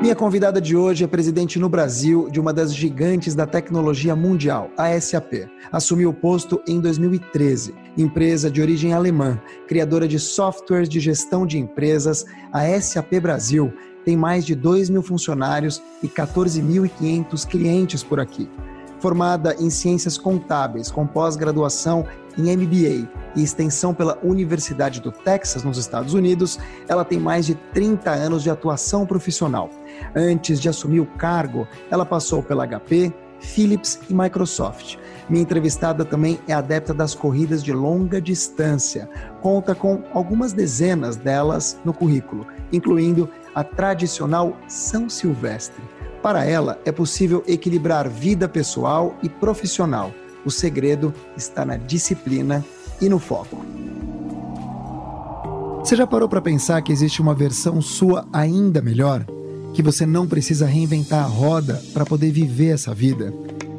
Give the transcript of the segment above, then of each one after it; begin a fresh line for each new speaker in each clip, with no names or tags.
Minha convidada de hoje é presidente no Brasil de uma das gigantes da tecnologia mundial, a SAP. Assumiu o posto em 2013. Empresa de origem alemã, criadora de softwares de gestão de empresas, a SAP Brasil tem mais de 2 mil funcionários e 14.500 clientes por aqui. Formada em ciências contábeis, com pós-graduação em MBA e extensão pela Universidade do Texas, nos Estados Unidos, ela tem mais de 30 anos de atuação profissional. Antes de assumir o cargo, ela passou pela HP, Philips e Microsoft. Minha entrevistada também é adepta das corridas de longa distância. Conta com algumas dezenas delas no currículo, incluindo a tradicional São Silvestre. Para ela, é possível equilibrar vida pessoal e profissional o segredo está na disciplina e no foco. Você já parou para pensar que existe uma versão sua ainda melhor? Que você não precisa reinventar a roda para poder viver essa vida?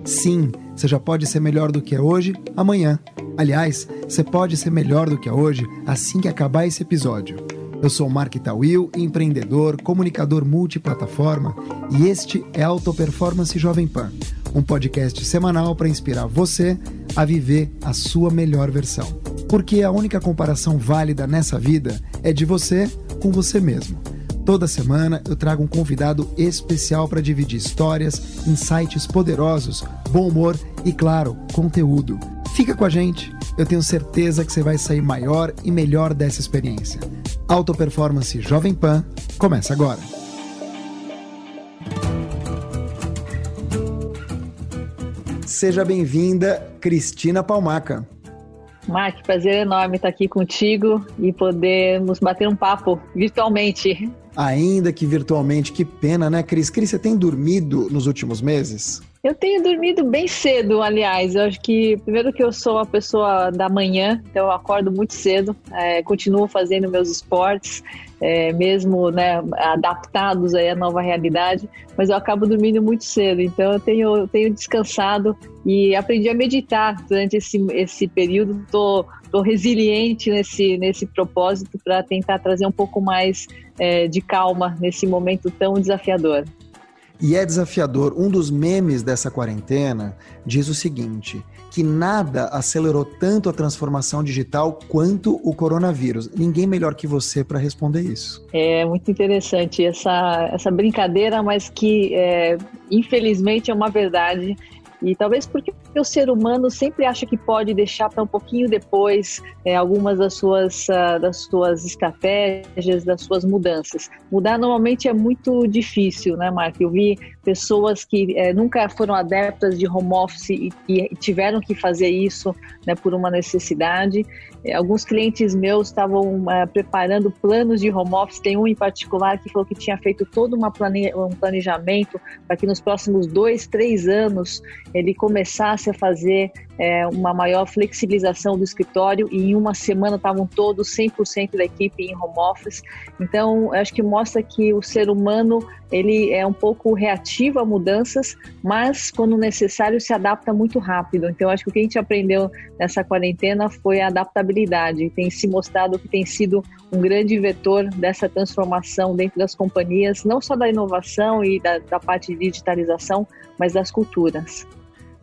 Sim, você já pode ser melhor do que é hoje, amanhã. Aliás, você pode ser melhor do que é hoje assim que acabar esse episódio. Eu sou Mark Tawil, empreendedor, comunicador multiplataforma e este é Auto Performance Jovem Pan um podcast semanal para inspirar você a viver a sua melhor versão. Porque a única comparação válida nessa vida é de você com você mesmo. Toda semana eu trago um convidado especial para dividir histórias, insights poderosos, bom humor e, claro, conteúdo. Fica com a gente, eu tenho certeza que você vai sair maior e melhor dessa experiência. Auto Performance Jovem Pan começa agora. Seja bem-vinda, Cristina Palmaca.
Mark, prazer enorme estar aqui contigo e podermos bater um papo virtualmente.
Ainda que virtualmente, que pena, né, Cris? Cris, você tem dormido nos últimos meses?
Eu tenho dormido bem cedo, aliás. Eu acho que, primeiro, que eu sou uma pessoa da manhã, então eu acordo muito cedo, é, continuo fazendo meus esportes, é, mesmo né, adaptados aí à nova realidade, mas eu acabo dormindo muito cedo. Então eu tenho, eu tenho descansado e aprendi a meditar durante esse, esse período. Estou tô, tô resiliente nesse, nesse propósito para tentar trazer um pouco mais é, de calma nesse momento tão desafiador.
E é desafiador. Um dos memes dessa quarentena diz o seguinte: que nada acelerou tanto a transformação digital quanto o coronavírus. Ninguém melhor que você para responder isso.
É muito interessante essa, essa brincadeira, mas que é, infelizmente é uma verdade e talvez porque o ser humano sempre acha que pode deixar para um pouquinho depois é, algumas das suas, uh, das suas estratégias, das suas mudanças. Mudar normalmente é muito difícil, né, Mark? Eu vi pessoas que é, nunca foram adeptas de home office e, e tiveram que fazer isso né, por uma necessidade. É, alguns clientes meus estavam uh, preparando planos de home office. Tem um em particular que falou que tinha feito todo um planejamento para que nos próximos dois, três anos ele começasse a fazer é, uma maior flexibilização do escritório e em uma semana estavam todos 100% da equipe em home office. Então, acho que mostra que o ser humano ele é um pouco reativo a mudanças, mas quando necessário se adapta muito rápido. Então, acho que o que a gente aprendeu nessa quarentena foi a adaptabilidade. Tem se mostrado que tem sido um grande vetor dessa transformação dentro das companhias, não só da inovação e da, da parte de digitalização, mas das culturas.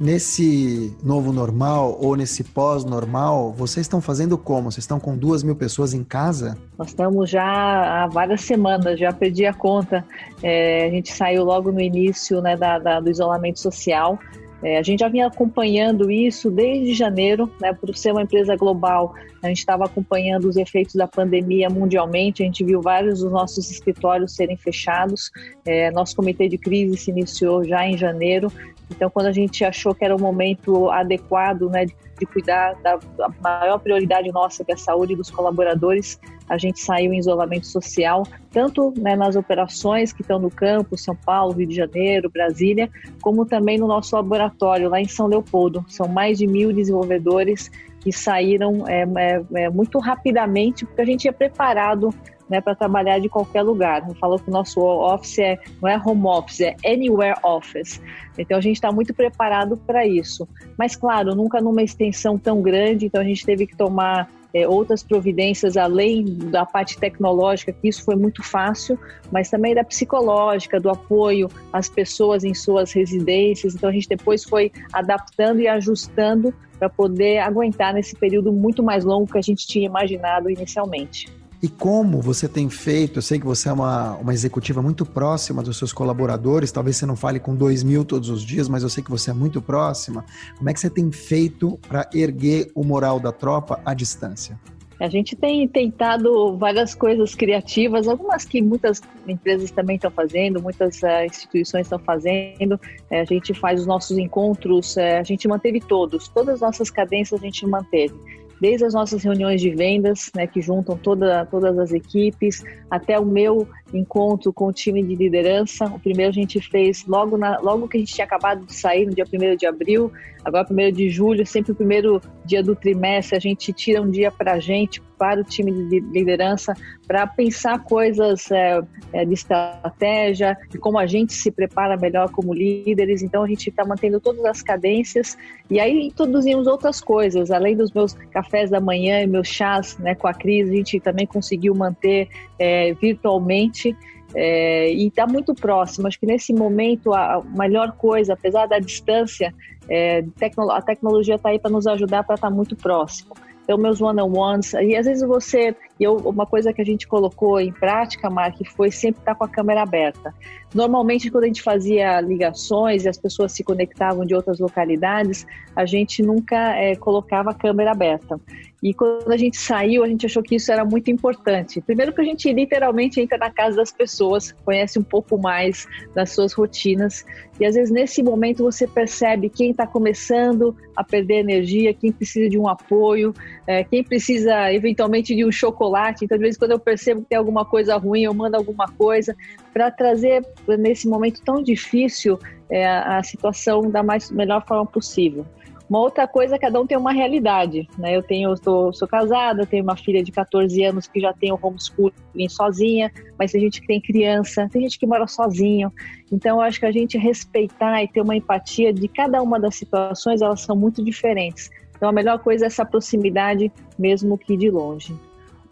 Nesse novo normal ou nesse pós-normal, vocês estão fazendo como? Vocês estão com duas mil pessoas em casa?
Nós estamos já há várias semanas, já perdi a conta. É, a gente saiu logo no início né, da, da, do isolamento social. É, a gente já vinha acompanhando isso desde janeiro, né, por ser uma empresa global. A gente estava acompanhando os efeitos da pandemia mundialmente. A gente viu vários dos nossos escritórios serem fechados. É, nosso comitê de crise se iniciou já em janeiro. Então, quando a gente achou que era o momento adequado né, de, cuidar da, da, maior prioridade nossa, que é a saúde dos colaboradores, a gente saiu em isolamento social, tanto né, nas operações que estão no campo, São Paulo, Rio de Janeiro, Brasília, como também no nosso laboratório lá em São Leopoldo. São mais de mil desenvolvedores que saíram é, é, é, muito rapidamente, porque a gente é preparado né, para trabalhar de qualquer lugar. Não falou que o nosso office é, não é home office, é anywhere office. Então a gente está muito preparado para isso. Mas claro, nunca numa extensão tão grande, então a gente teve que tomar é, outras providências além da parte tecnológica, que isso foi muito fácil, mas também da psicológica, do apoio às pessoas em suas residências. Então a gente depois foi adaptando e ajustando para poder aguentar nesse período muito mais longo que a gente tinha imaginado inicialmente.
E como você tem feito? Eu sei que você é uma, uma executiva muito próxima dos seus colaboradores. Talvez você não fale com dois mil todos os dias, mas eu sei que você é muito próxima. Como é que você tem feito para erguer o moral da tropa à distância?
A gente tem tentado várias coisas criativas, algumas que muitas empresas também estão fazendo, muitas uh, instituições estão fazendo. Uh, a gente faz os nossos encontros, uh, a gente manteve todos, todas as nossas cadências a gente manteve desde as nossas reuniões de vendas, né, que juntam toda, todas as equipes, até o meu encontro com o time de liderança. O primeiro a gente fez logo, na, logo que a gente tinha acabado de sair, no dia 1 de abril, agora 1 de julho, sempre o primeiro dia do trimestre, a gente tira um dia para a gente, para o time de liderança, para pensar coisas é, é, de estratégia, de como a gente se prepara melhor como líderes. Então a gente está mantendo todas as cadências e aí introduzimos outras coisas, além dos meus cafés da manhã e meus chás né, com a Cris, a gente também conseguiu manter é, virtualmente. É, e está muito próximo. Acho que nesse momento a, melhor coisa, apesar da distância, é, a tecnologia está aí para nos ajudar para estar tá muito próximo. Então, meus one-on-ones, e às vezes você, eu, uma coisa que a gente colocou em prática, Mark, foi sempre estar com a câmera aberta. Normalmente, quando a gente fazia ligações e as pessoas se conectavam de outras localidades, a gente nunca é, colocava a câmera aberta. E quando a gente saiu, a gente achou que isso era muito importante. Primeiro, que a gente literalmente entra na casa das pessoas, conhece um pouco mais das suas rotinas. E às vezes, nesse momento, você percebe quem está começando a perder energia, quem precisa de um apoio, é, quem precisa eventualmente de um chocolate. Então, de vez em quando eu percebo que tem alguma coisa ruim, eu mando alguma coisa para trazer, nesse momento tão difícil, é, a situação da mais, melhor forma possível. Uma outra coisa, cada um tem uma realidade, né? Eu tenho, eu tô, sou casada, tenho uma filha de 14 anos que já tem o homeschooling sozinha, mas tem gente que tem criança, tem gente que mora sozinho. Então, eu acho que a gente respeitar e ter uma empatia de cada uma das situações, elas são muito diferentes. Então, a melhor coisa é essa proximidade, mesmo que de longe.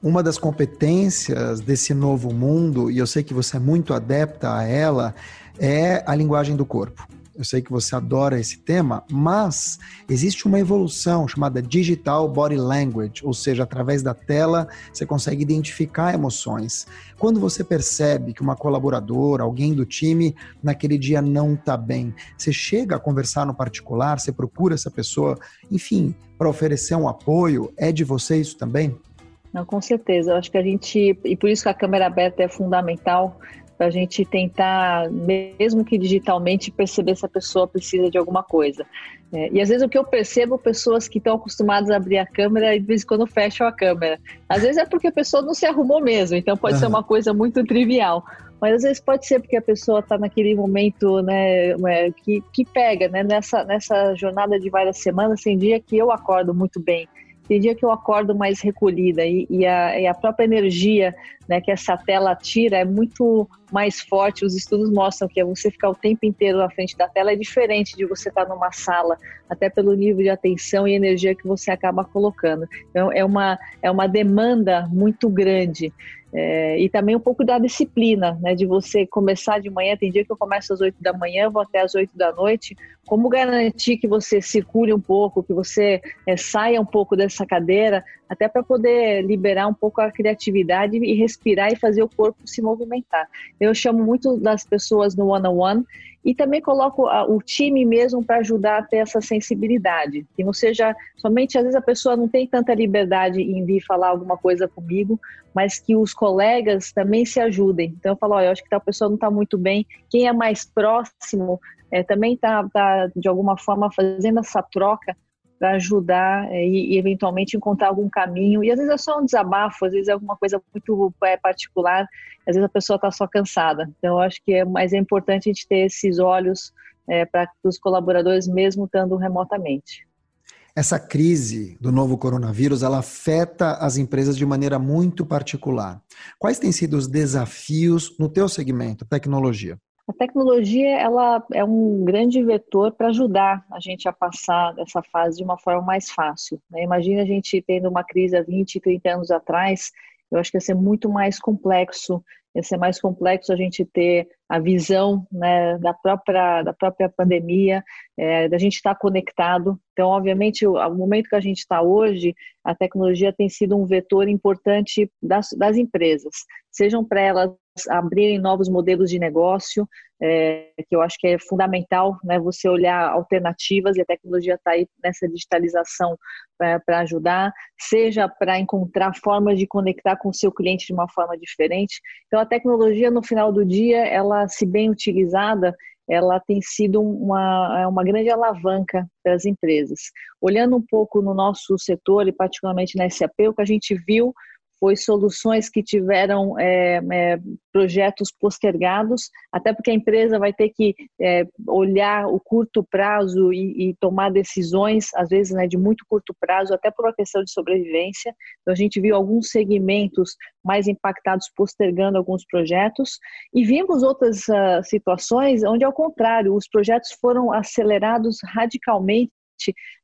Uma das competências desse novo mundo, e eu sei que você é muito adepta a ela, é a linguagem do corpo. Eu sei que você adora esse tema, mas existe uma evolução chamada Digital Body Language, ou seja, através da tela você consegue identificar emoções. Quando você percebe que uma colaboradora, alguém do time, naquele dia não está bem, você chega a conversar no particular, você procura essa pessoa, enfim, para oferecer um apoio, é de você isso também?
Não, com certeza. Eu acho que a gente, e por isso que a câmera aberta é fundamental, para a gente tentar, mesmo que digitalmente, perceber se a pessoa precisa de alguma coisa. É, e às vezes o que eu percebo, pessoas que estão acostumadas a abrir a câmera e de vez em quando fecham a câmera. Às vezes é porque a pessoa não se arrumou mesmo, então pode uhum. ser uma coisa muito trivial. Mas às vezes pode ser porque a pessoa está naquele momento né, é, que, que pega, né, nessa, nessa jornada de várias semanas, tem dia que eu acordo muito bem tem dia que eu acordo mais recolhida e, e, a, e a, própria energia né, que essa tela tira é muito mais forte. Os estudos mostram que você ficar o tempo inteiro na frente da tela é diferente de você estar numa sala, até pelo nível de atenção e energia que você acaba colocando. Então, é uma, é uma demanda muito grande. É, e também um pouco da disciplina, né, de você começar de manhã. Tem dia que eu começo às 8 da manhã, vou até às 8 da noite. Como garantir que você circule um pouco, que você é, saia um pouco dessa cadeira, até para poder liberar um pouco a criatividade e respirar e fazer o corpo se movimentar. Eu chamo muito das pessoas no one-on-one e também coloco o time mesmo para ajudar a ter essa sensibilidade. Que não seja somente, às vezes a pessoa não tem tanta liberdade em vir falar alguma coisa comigo, mas que os colegas também se ajudem. Então eu falo, olha, eu acho que a pessoa não está muito bem. Quem é mais próximo é, também está, tá, de alguma forma, fazendo essa troca para ajudar é, e, eventualmente encontrar algum caminho. E às vezes é só um desabafo, às vezes é alguma coisa muito é, particular, às vezes a pessoa está só cansada. Então eu acho que é, mas é importante a gente ter esses olhos é, para os colaboradores mesmo estando remotamente.
Essa crise do novo coronavírus, ela afeta as empresas de maneira muito particular. Quais têm sido os desafios no teu segmento, tecnologia?
A tecnologia ela é um grande vetor para ajudar a gente a passar essa fase de uma forma mais fácil. Né? Imagina a gente tendo uma crise há 20, 30 anos atrás, eu acho que ia ser muito mais complexo ia ser mais complexo a gente ter a visão né, da, própria, da própria pandemia, é, da gente estar conectado. Então, obviamente, o, o momento que a gente está hoje, a tecnologia tem sido um vetor importante das, das empresas, sejam para elas abrirem novos modelos de negócio, é, que eu acho que é fundamental, né, você olhar alternativas e a tecnologia está aí nessa digitalização para ajudar, seja para encontrar formas de conectar com o seu cliente de uma forma diferente. Então, a tecnologia, no final do dia, ela, se bem utilizada, ela tem sido uma, é uma grande alavanca para as empresas. Olhando um pouco no nosso setor e particularmente na SAP, o que a gente viu foi soluções que tiveram é, é, projetos postergados, até porque a empresa vai ter que é, olhar o curto prazo e, e, tomar decisões, às vezes né, de muito curto prazo, até por uma questão de sobrevivência. Então, a gente viu alguns segmentos mais impactados postergando alguns projetos, e vimos outras uh, situações onde, ao contrário, os projetos foram acelerados radicalmente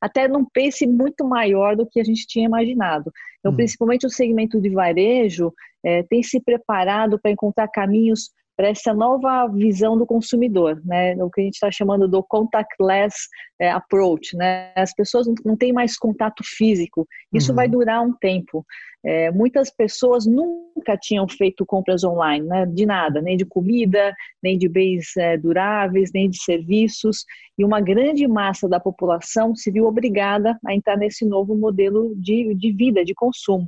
até num pace muito maior do que a gente tinha imaginado. Então, hum. principalmente o segmento de varejo é, tem se preparado para encontrar caminhos para essa nova visão do consumidor, né? O que a gente está chamando do contactless é, approach, né? As pessoas não têm mais contato físico. Isso uhum. vai durar um tempo. É, muitas pessoas nunca tinham feito compras online, né? De nada, nem de comida, nem de bens é, duráveis, nem de serviços. E uma grande massa da população se viu obrigada a entrar nesse novo modelo de, de vida, de consumo.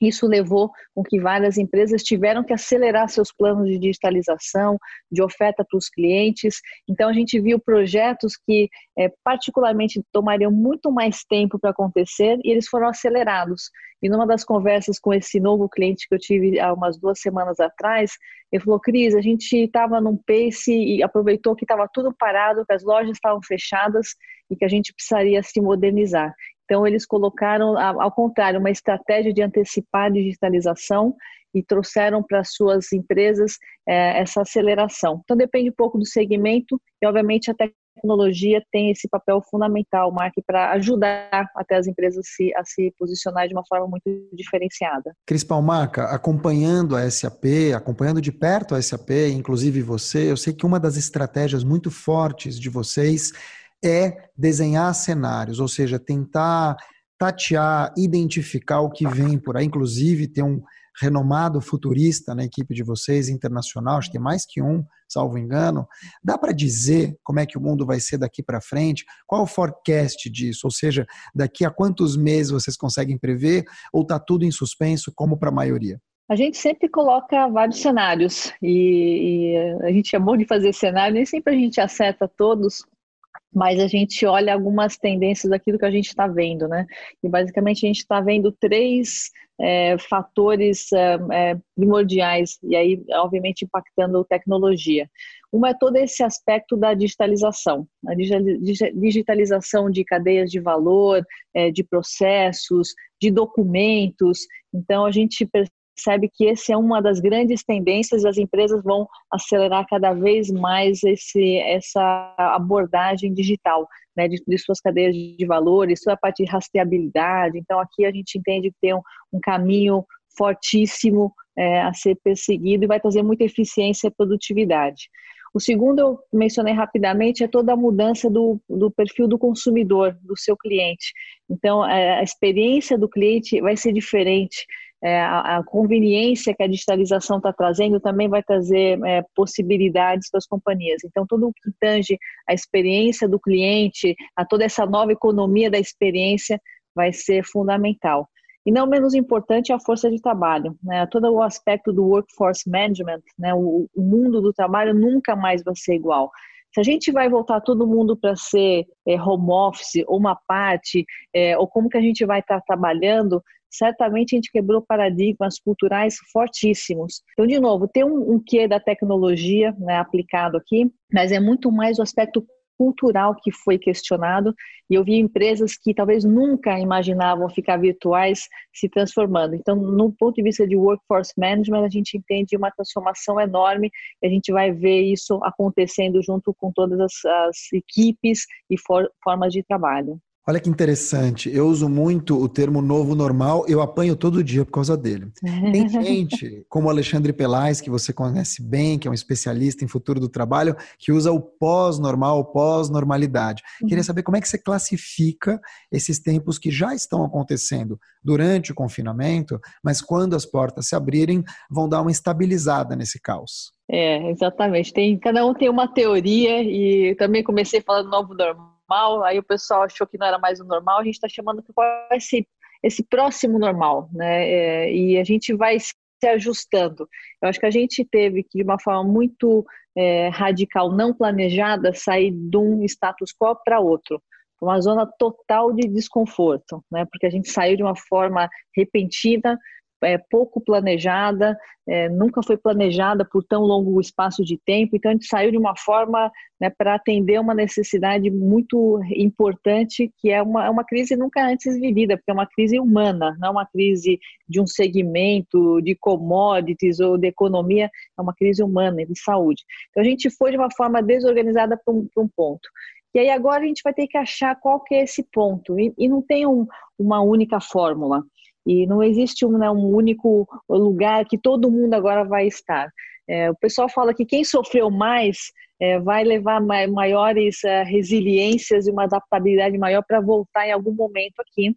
Isso levou com que várias empresas tiveram que acelerar seus planos de digitalização, de oferta para os clientes. Então, a gente viu projetos que, é, particularmente, tomariam muito mais tempo para acontecer e eles foram acelerados. E numa das conversas com esse novo cliente que eu tive há umas duas semanas atrás, ele falou: Cris, a gente estava num pace e aproveitou que estava tudo parado, que as lojas estavam fechadas e que a gente precisaria se modernizar. Então, eles colocaram, ao contrário, uma estratégia de antecipar a digitalização e trouxeram para suas empresas é, essa aceleração. Então, depende um pouco do segmento e, obviamente, a tecnologia tem esse papel fundamental, Mark, para ajudar até as empresas se, a se posicionar de uma forma muito diferenciada.
Cris Palmaca, acompanhando a SAP, acompanhando de perto a SAP, inclusive você, eu sei que uma das estratégias muito fortes de vocês é desenhar cenários, ou seja, tentar tatear, identificar o que vem por aí, inclusive tem um renomado futurista na equipe de vocês, internacional, acho que tem mais que um, salvo engano. Dá para dizer como é que o mundo vai ser daqui para frente? Qual o forecast disso? Ou seja, daqui a quantos meses vocês conseguem prever? Ou está tudo em suspenso, como para a maioria?
A gente sempre coloca vários cenários e, e, a gente é bom de fazer cenário, nem sempre a gente acerta todos, mas a gente olha algumas tendências daquilo que a gente está vendo, né? E basicamente a gente está vendo três é, fatores é, é, primordiais, e aí, obviamente, impactando tecnologia. Uma é todo esse aspecto da digitalização, a digitalização de cadeias de valor, é, de processos, de documentos. Então, a gente percebe que esse é uma das grandes tendências, as empresas vão acelerar cada vez mais esse, essa abordagem digital, né, de, de suas cadeias de valor, isso é a parte de rastreabilidade, então aqui a gente entende que tem um, um caminho fortíssimo é, a ser perseguido e vai trazer muita eficiência e produtividade. O segundo, eu mencionei rapidamente, é toda a mudança do, do perfil do consumidor, do seu cliente. Então, é, a experiência do cliente vai ser diferente é, a, a, conveniência que a digitalização está trazendo também vai trazer é, possibilidades para as companhias. Então, tudo o que tange a experiência do cliente, a toda essa nova economia da experiência, vai ser fundamental. E não menos importante é a força de trabalho, né? todo o aspecto do workforce management, né? o, o mundo do trabalho nunca mais vai ser igual. Se a gente vai voltar todo mundo para ser é, home office ou uma parte, é, ou como que a gente vai estar tá trabalhando, certamente a gente quebrou paradigmas culturais fortíssimos. Então, de novo, tem um, um quê da tecnologia né, aplicado aqui, mas é muito mais o aspecto cultural que foi questionado e eu vi empresas que talvez nunca imaginavam ficar virtuais se transformando. Então, no ponto de vista de workforce management, a gente entende uma transformação enorme e a gente vai ver isso acontecendo junto com todas as, as equipes e for, formas de trabalho.
Olha que interessante. Eu uso muito o termo novo normal, eu apanho todo dia por causa dele. Tem gente, como o Alexandre Pelais, que você conhece bem, que é um especialista em futuro do trabalho, que usa o pós-normal, pós-normalidade. Queria uhum. saber como é que você classifica esses tempos que já estão acontecendo durante o confinamento, mas quando as portas se abrirem, vão dar uma estabilizada nesse caos.
É, exatamente. Tem, cada um tem uma teoria e também comecei falando novo normal normal, aí o pessoal achou que não era mais o normal, a gente está chamando que qual esse, esse próximo normal, né? É, e a gente vai se ajustando. Eu acho que a gente teve que, de uma forma muito é, radical, não planejada, sair de um status quo para outro uma zona total de desconforto, né? Porque a gente saiu de uma forma repentina, é, pouco planejada, é, nunca foi planejada por tão longo espaço de tempo, então a gente saiu de uma forma né, para atender uma necessidade muito importante, que é uma, é uma crise nunca antes vivida, porque é uma crise humana, não é uma crise de um segmento, de commodities ou de economia, é uma crise humana, de saúde. Então a gente foi de uma forma desorganizada para um, um ponto. E aí agora a gente vai ter que achar qual que é esse ponto, e, e não tem um, uma única fórmula. E não existe um, né, um único lugar que todo mundo agora vai estar. É, o pessoal fala que quem sofreu mais é, vai levar maiores uh, resiliências e uma adaptabilidade maior para voltar em algum momento aqui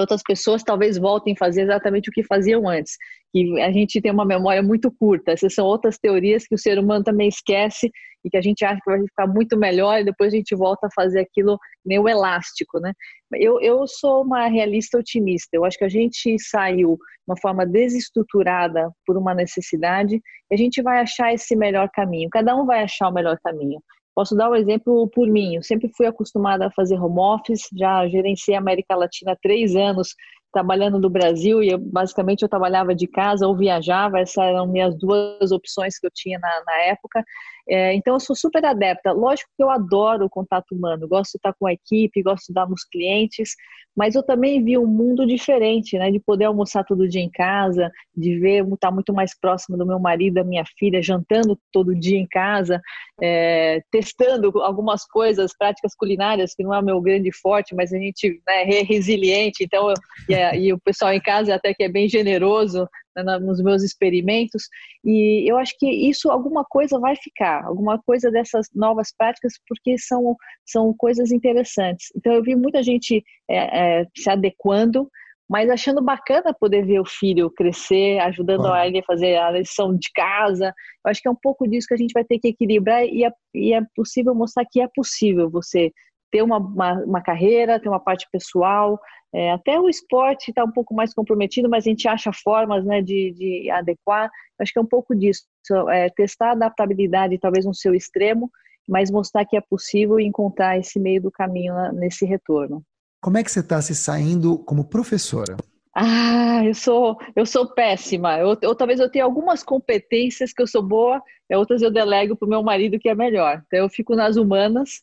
outras pessoas talvez voltem a fazer exatamente o que faziam antes. E a gente tem uma memória muito curta. Essas são outras teorias que o ser humano também esquece e que a gente acha que vai ficar muito melhor e depois a gente volta a fazer aquilo meio elástico, né? Eu, eu sou uma realista otimista. Eu acho que a gente saiu de uma forma desestruturada por uma necessidade e a gente vai achar esse melhor caminho. Cada um vai achar o melhor caminho. Posso dar um exemplo por mim. Eu sempre fui acostumada a fazer home office, já gerenciei a América Latina há três anos, trabalhando no Brasil, e eu, basicamente eu trabalhava de casa ou viajava, essas eram minhas duas opções que eu tinha na, na época. É, então, eu sou super adepta. Lógico que eu adoro o contato humano, gosto de estar com a equipe, gosto de dar nos clientes, mas eu também vi um mundo diferente, né? De poder almoçar todo dia em casa, de ver, estar muito mais próximo do meu marido, da minha filha, jantando todo dia em casa, é, testando algumas coisas, práticas culinárias, que não é meu grande forte, mas a gente né, é resiliente, então, eu, e, e o pessoal em casa até que é bem generoso né, nos meus experimentos, e eu acho que isso, alguma coisa vai ficar, alguma coisa dessas novas práticas, porque são, são coisas interessantes. Então, eu vi muita gente é, é, se adequando, mas achando bacana poder ver o filho crescer, ajudando a ele a fazer a lição de casa. Eu acho que é um pouco disso que a gente vai ter que equilibrar e é, e é possível mostrar que é possível você ter uma, uma, uma carreira, ter uma parte pessoal, é, até o esporte está um pouco mais comprometido, mas a gente acha formas né, de, de adequar. Acho que é um pouco disso, é, testar a adaptabilidade talvez no seu extremo, mas mostrar que é possível encontrar esse meio do caminho nesse retorno.
Como é que você está se saindo como professora?
Ah, eu sou, eu sou péssima. Eu, eu, talvez eu tenha algumas competências que eu sou boa, outras eu delego para o meu marido que é melhor. Então eu fico nas humanas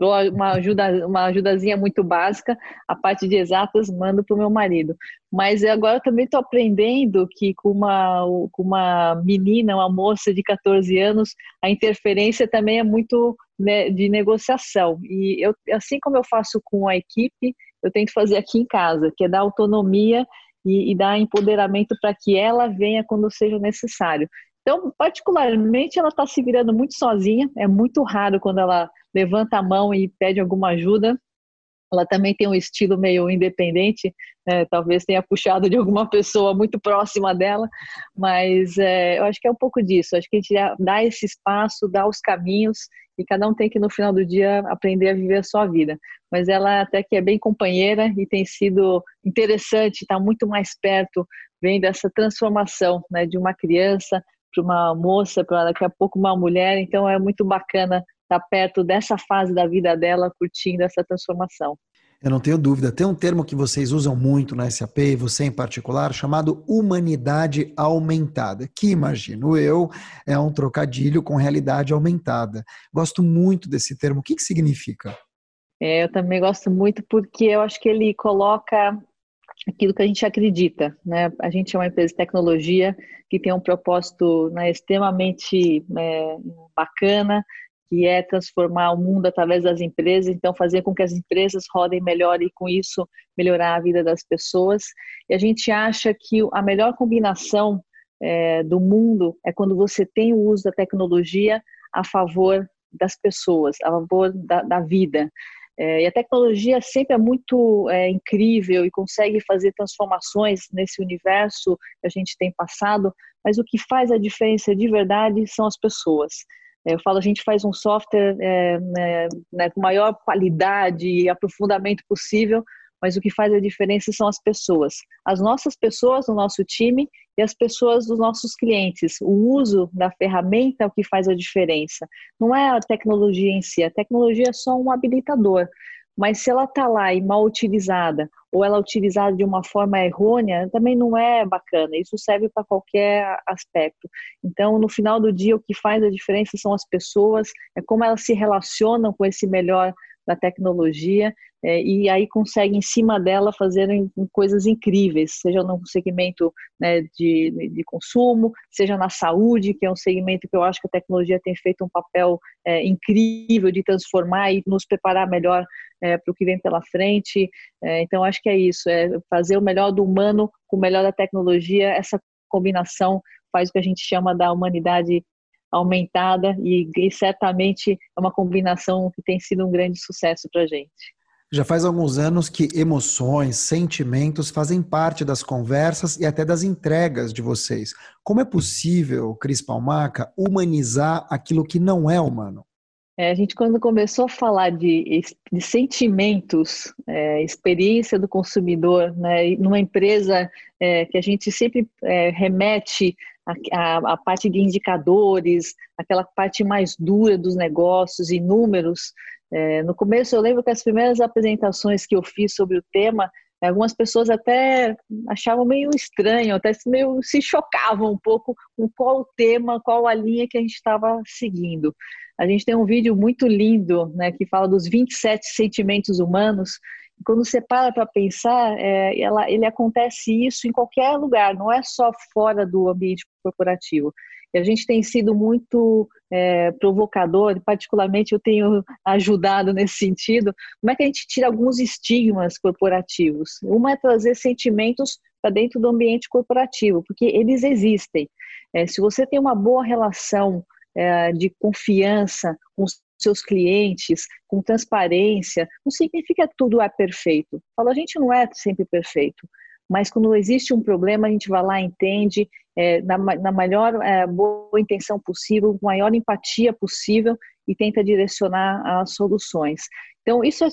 dou uma ajuda, uma ajudazinha muito básica, a parte de exatas mando para o meu marido. Mas agora também estou aprendendo que com uma, com uma menina, uma moça de 14 anos, a interferência também é muito né, de negociação. E eu, assim como eu faço com a equipe, eu tento fazer aqui em casa, que é dar autonomia e, e dar empoderamento para que ela venha quando seja necessário. Então, particularmente, ela está se virando muito sozinha. É muito raro quando ela levanta a mão e pede alguma ajuda. Ela também tem um estilo meio independente, né? talvez tenha puxado de alguma pessoa muito próxima dela, mas é, eu acho que é um pouco disso. Acho que a gente dá esse espaço, dá os caminhos e cada um tem que no final do dia aprender a viver a sua vida. Mas ela até que é bem companheira e tem sido interessante, está muito mais perto, vendo essa transformação né, de uma criança para uma moça, para daqui a pouco uma mulher. Então é muito bacana estar perto dessa fase da vida dela, curtindo essa transformação.
Eu não tenho dúvida. Tem um termo que vocês usam muito na SAP, e você em particular, chamado humanidade aumentada, que imagino eu é um trocadilho com realidade aumentada. Gosto muito desse termo. O que, que significa?
É, eu também gosto muito porque eu acho que ele coloca aquilo que a gente acredita, né? A gente é uma empresa de tecnologia que tem um propósito né, extremamente é, bacana que é transformar o mundo através das empresas, então fazer com que as empresas rodem melhor e com isso melhorar a vida das pessoas. E a gente acha que a melhor combinação é, do mundo é quando você tem o uso da tecnologia a favor das pessoas, a favor da, da vida. É, e a tecnologia sempre é muito é, incrível e consegue fazer transformações nesse universo que a gente tem passado, mas o que faz a diferença de verdade são as pessoas. Eu falo, a gente faz um software é, né, né, com maior qualidade e aprofundamento possível, mas o que faz a diferença são as pessoas. As nossas pessoas no nosso time e as pessoas dos nossos clientes. O uso da ferramenta é o que faz a diferença. Não é a tecnologia em si, a tecnologia é só um habilitador. Mas se ela está lá e mal utilizada, ou ela é utilizada de uma forma errônea, também não é bacana. Isso serve para qualquer aspecto. Então, no final do dia, o que faz a diferença são as pessoas, é como elas se relacionam com esse melhor da tecnologia é, e aí consegue em cima dela fazer coisas incríveis, seja no segmento né, de, de consumo, seja na saúde, que é um segmento que eu acho que a tecnologia tem feito um papel é, incrível de transformar e nos preparar melhor é, para o que vem pela frente. É, então, acho que é isso, é fazer o melhor do humano com o melhor da tecnologia, essa combinação faz o que a gente chama da humanidade aumentada e, e certamente é uma combinação que tem sido um grande sucesso para a gente.
Já faz alguns anos que emoções, sentimentos fazem parte das conversas e até das entregas de vocês. Como é possível, Cris Palmaca, humanizar aquilo que não é humano?
É, a gente, quando começou a falar de, de sentimentos, é, experiência do consumidor, né, numa empresa é, que a gente sempre é, remete a, a, a, parte de indicadores, aquela parte mais dura dos negócios e números. É, no começo, eu lembro que as primeiras apresentações que eu fiz sobre o tema, algumas pessoas até achavam meio estranho, até meio se chocavam um pouco com qual o tema, qual a linha que a gente estava seguindo. A gente tem um vídeo muito lindo, né, que fala dos 27 sentimentos humanos, quando você para para pensar, é, ela, ele acontece isso em qualquer lugar, não é só fora do ambiente corporativo. E a gente tem sido muito é, provocador, particularmente eu tenho ajudado nesse sentido. Como é que a gente tira alguns estigmas corporativos? Uma é trazer sentimentos para dentro do ambiente corporativo, porque eles existem. É, se você tem uma boa relação é, de confiança com seus clientes, com transparência, não significa que tudo é perfeito. Falo, a gente não é sempre perfeito, mas quando existe um problema, a gente vai lá, entende, é, na, na melhor é, boa intenção possível, com maior empatia possível e tenta direcionar as soluções. Então, isso é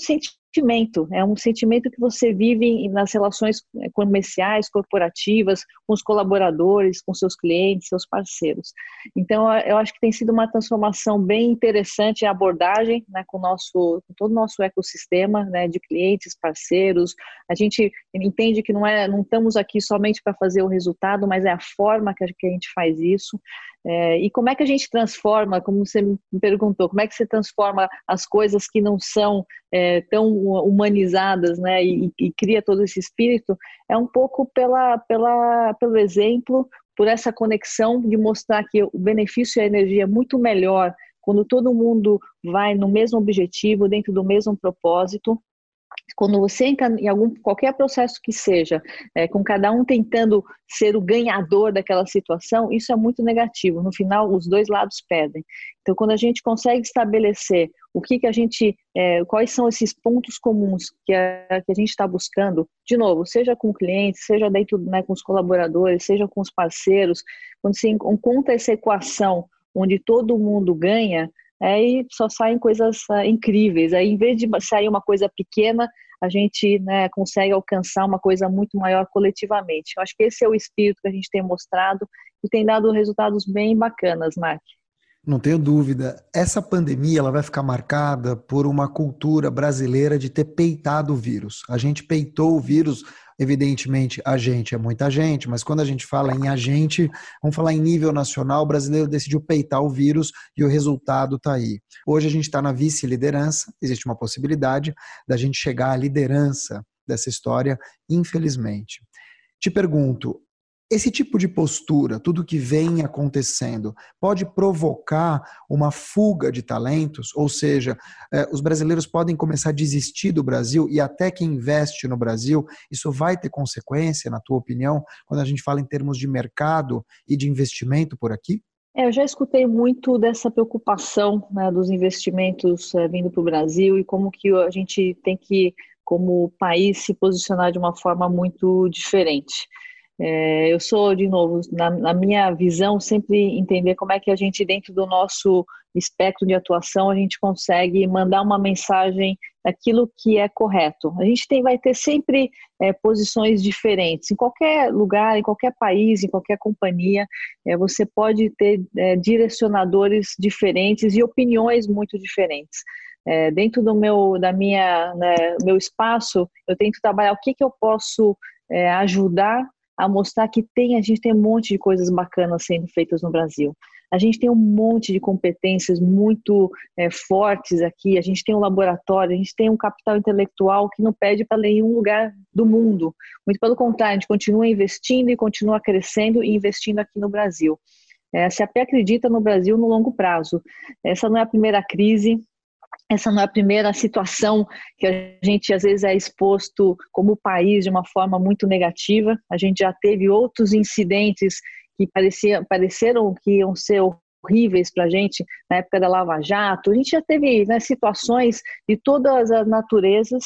sentimento, é um sentimento que você vive nas relações eh, comerciais, corporativas, com os colaboradores, com seus clientes, seus parceiros. Então, eu acho que tem sido uma transformação bem interessante a abordagem né, com, nosso, com todo o nosso ecossistema né, de clientes, parceiros. A gente entende que não, é, não estamos aqui somente para fazer o resultado, mas é a forma que a gente faz isso. É, e como é que a gente transforma, como você me perguntou, como é que você transforma as coisas que não são é, tão humanizadas, né, e, e, cria todo esse espírito, é um pouco pela, pela, pelo exemplo, por essa conexão de mostrar que o benefício e a energia é muito melhor quando todo mundo vai no mesmo objetivo, dentro do mesmo propósito, quando você entra em algum qualquer processo que seja, é, com cada um tentando ser o ganhador daquela situação, isso é muito negativo. No final, os dois lados perdem. Então, quando a gente consegue estabelecer o que, que a gente, é, quais são esses pontos comuns que a, que a gente está buscando, de novo, seja com o cliente, seja dentro né, com os colaboradores, seja com os parceiros, quando você encontra essa equação onde todo mundo ganha, aí só saem coisas uh, incríveis. Aí, em vez de sair uma coisa pequena, a gente né, consegue alcançar uma coisa muito maior coletivamente. Eu acho que esse é o espírito que a gente tem mostrado e tem dado resultados bem bacanas, Mark.
Não tenho dúvida. Essa pandemia ela vai ficar marcada por uma cultura brasileira de ter peitado o vírus. A gente peitou o vírus, evidentemente, a gente é muita gente, mas quando a gente fala em agente, vamos falar em nível nacional, o brasileiro decidiu peitar o vírus e o resultado está aí. Hoje a gente está na vice-liderança, existe uma possibilidade da gente chegar à liderança dessa história, infelizmente. Te pergunto, esse tipo de postura, tudo que vem acontecendo, pode provocar uma fuga de talentos? Ou seja, eh, os brasileiros podem começar a desistir do Brasil e até quem investe no Brasil, isso vai ter consequência, na tua opinião, quando a gente fala em termos de mercado e de investimento por aqui?
É, eu já escutei muito dessa preocupação né, dos investimentos é, vindo para o Brasil e como que a gente tem que, como país, se posicionar de uma forma muito diferente. É, eu sou, de novo, na, na, minha visão, sempre entender como é que a gente, dentro do nosso espectro de atuação, a gente consegue mandar uma mensagem daquilo que é correto. A gente tem, vai ter sempre é, posições diferentes. Em qualquer lugar, em qualquer país, em qualquer companhia, é, você pode ter é, direcionadores diferentes e opiniões muito diferentes. É, dentro do meu, da minha, né, meu espaço, eu tento trabalhar o que, que eu posso é, ajudar a mostrar que tem, a gente tem um monte de coisas bacanas sendo feitas no Brasil. A gente tem um monte de competências muito é, fortes aqui, a gente tem um laboratório, a gente tem um capital intelectual que não pede para nenhum lugar do mundo. Muito pelo contrário, a gente continua investindo e continua crescendo e investindo aqui no Brasil. É, a CAP acredita no Brasil no longo prazo. Essa não é a primeira crise, essa não é a primeira situação que a gente às vezes é exposto como país de uma forma muito negativa. A gente já teve outros incidentes que parecia, pareceram que iam ser horríveis para a gente na época da Lava Jato. A gente já teve né, situações de todas as naturezas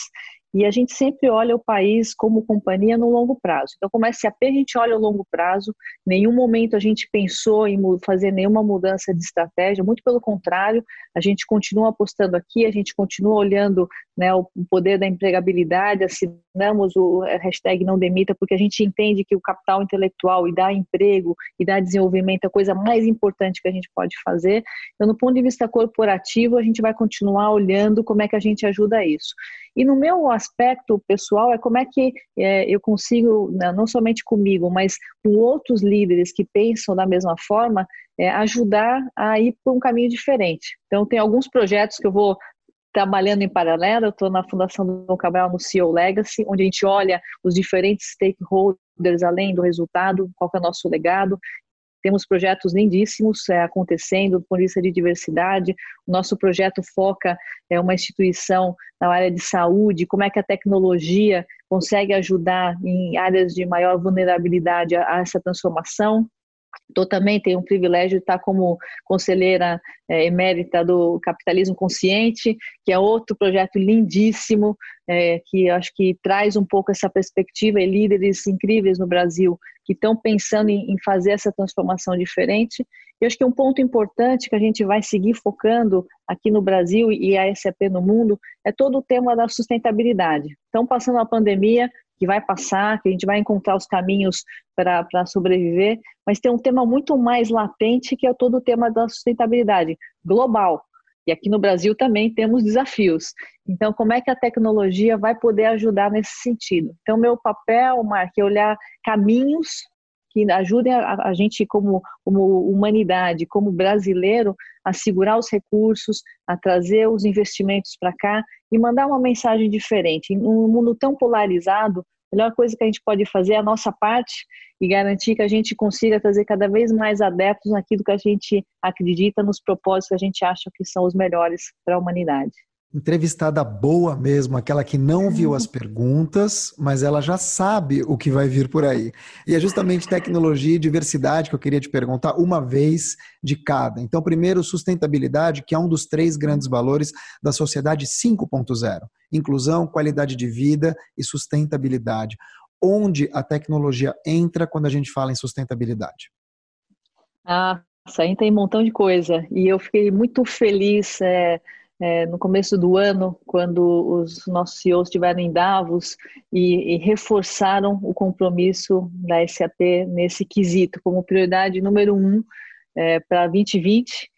e a gente sempre olha o país como companhia no longo prazo. Então, como SAP, a gente olha o longo prazo, nenhum momento a gente pensou em fazer nenhuma mudança de estratégia, muito pelo contrário, a gente continua apostando aqui, a gente continua olhando né, o poder da empregabilidade, assinamos o hashtag não demita, porque a gente entende que o capital intelectual e dar emprego e dar desenvolvimento é a coisa mais importante que a gente pode fazer. Então, no ponto de vista corporativo, a gente vai continuar olhando como é que a gente ajuda isso. E no meu aspecto pessoal é como é que é, eu consigo, né, não somente comigo, mas com outros líderes que pensam da mesma forma, é, ajudar a ir por um caminho diferente. Então, tem alguns projetos que eu vou trabalhando em paralelo, eu estou na Fundação do Cabral no CEO Legacy, onde a gente olha os diferentes stakeholders além do resultado, qual é o nosso legado, temos projetos lindíssimos é, acontecendo, polícia de diversidade. O nosso projeto foca é uma instituição na área de saúde, como é que a tecnologia consegue ajudar em áreas de maior vulnerabilidade a, a essa transformação. Também tenho o privilégio de estar como conselheira é, emérita do Capitalismo Consciente, que é outro projeto lindíssimo, é, que acho que traz um pouco essa perspectiva e líderes incríveis no Brasil que estão pensando em, em fazer essa transformação diferente. E acho que um ponto importante que a gente vai seguir focando aqui no Brasil e a SAP no mundo é todo o tema da sustentabilidade. Então, passando a pandemia, que vai passar, que a gente vai encontrar os caminhos para sobreviver, mas tem um tema muito mais latente que é todo o tema da sustentabilidade global. E aqui no Brasil também temos desafios. Então, como é que a tecnologia vai poder ajudar nesse sentido? Então, meu papel, Mark, é olhar caminhos que ajudem a, a gente, como, como humanidade, como brasileiro, a segurar os recursos, a trazer os investimentos para cá e mandar uma mensagem diferente. Em um mundo tão polarizado, a melhor coisa que a gente pode fazer é a nossa parte e garantir que a gente consiga trazer cada vez mais adeptos naquilo que a gente acredita, nos propósitos que a gente acha que são os melhores para a humanidade
entrevistada boa mesmo, aquela que não viu as perguntas, mas ela já sabe o que vai vir por aí. E é justamente tecnologia e diversidade que eu queria te perguntar, uma vez de cada. Então, primeiro, sustentabilidade, que é um dos três grandes valores da sociedade 5.0: inclusão, qualidade de vida e sustentabilidade. Onde a tecnologia entra quando a gente fala em sustentabilidade?
Ah, aí tem um montão de coisa. E eu fiquei muito feliz. É é, no começo do ano, quando os nossos CEOs estiveram em Davos e, e, reforçaram o compromisso da SAP nesse quesito como prioridade número um é, para 2020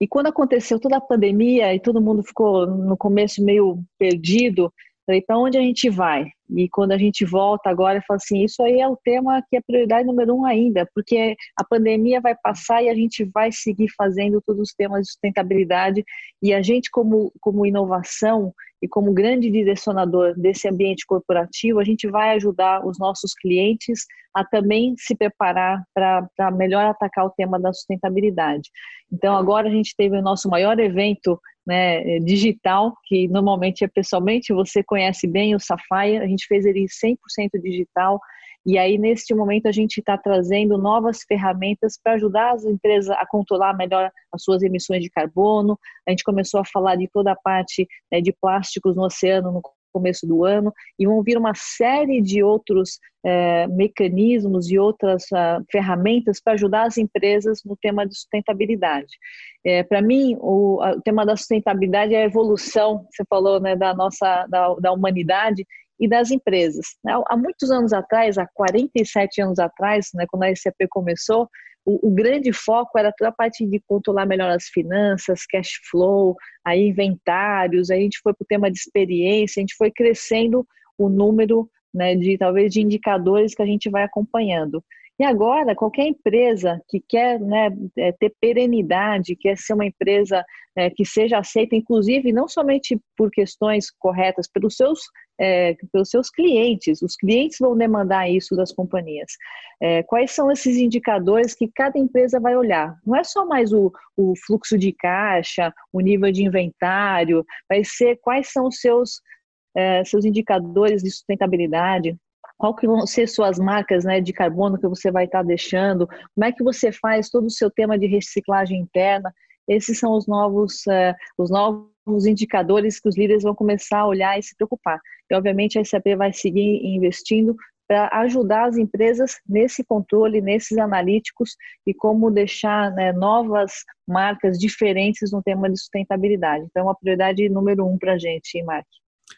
E quando aconteceu toda a pandemia e todo mundo ficou no começo meio perdido, falei, para onde a gente vai? E quando a gente volta agora, eu falo assim, isso aí é o tema que é prioridade número um ainda, porque a pandemia vai passar e a gente vai seguir fazendo todos os temas de sustentabilidade. E a gente como, como inovação e como grande direcionador desse ambiente corporativo, a gente vai ajudar os nossos clientes a também se preparar para melhor atacar o tema da sustentabilidade. Então, agora a gente teve o nosso maior evento né, digital, que normalmente é pessoalmente, você conhece bem o Sapphire, a gente fez ele 100% digital, e aí, neste momento, a gente está trazendo novas ferramentas para ajudar as empresas a controlar melhor as suas emissões de carbono. A gente começou a falar de toda a parte né, de plásticos no oceano no começo do ano e vão vir uma série de outros é, mecanismos e outras uh, ferramentas para ajudar as empresas no tema de sustentabilidade. É, para mim, o, o, tema da sustentabilidade é a evolução, você falou, né, da nossa da, da humanidade e das empresas. Né? Há muitos anos atrás, há 47 anos atrás, né, quando a SAP começou, o, o, grande foco era toda a parte de controlar melhor as finanças, cash flow, aí inventários, a gente foi para o tema de experiência, a gente foi crescendo o número né, de talvez de indicadores que a gente vai acompanhando. E agora, qualquer empresa que quer né, é, ter perenidade, quer ser uma empresa é, que seja aceita, inclusive não somente por questões corretas, pelos seus, é, pelos seus clientes, os clientes vão demandar isso das companhias. É, quais são esses indicadores que cada empresa vai olhar? Não é só mais o, o fluxo de caixa, o nível de inventário, vai ser quais são os seus, é, seus indicadores de sustentabilidade, qual que vão ser suas marcas né, de carbono que você vai estar deixando, como é que você faz todo o seu tema de reciclagem interna. Esses são os novos, uh, os novos indicadores que os líderes vão começar a olhar e se preocupar. E, obviamente, a SAP vai seguir investindo para ajudar as empresas nesse controle, nesses analíticos e como deixar né, novas marcas diferentes no tema de sustentabilidade. Então, é uma prioridade número um para a gente, Mark.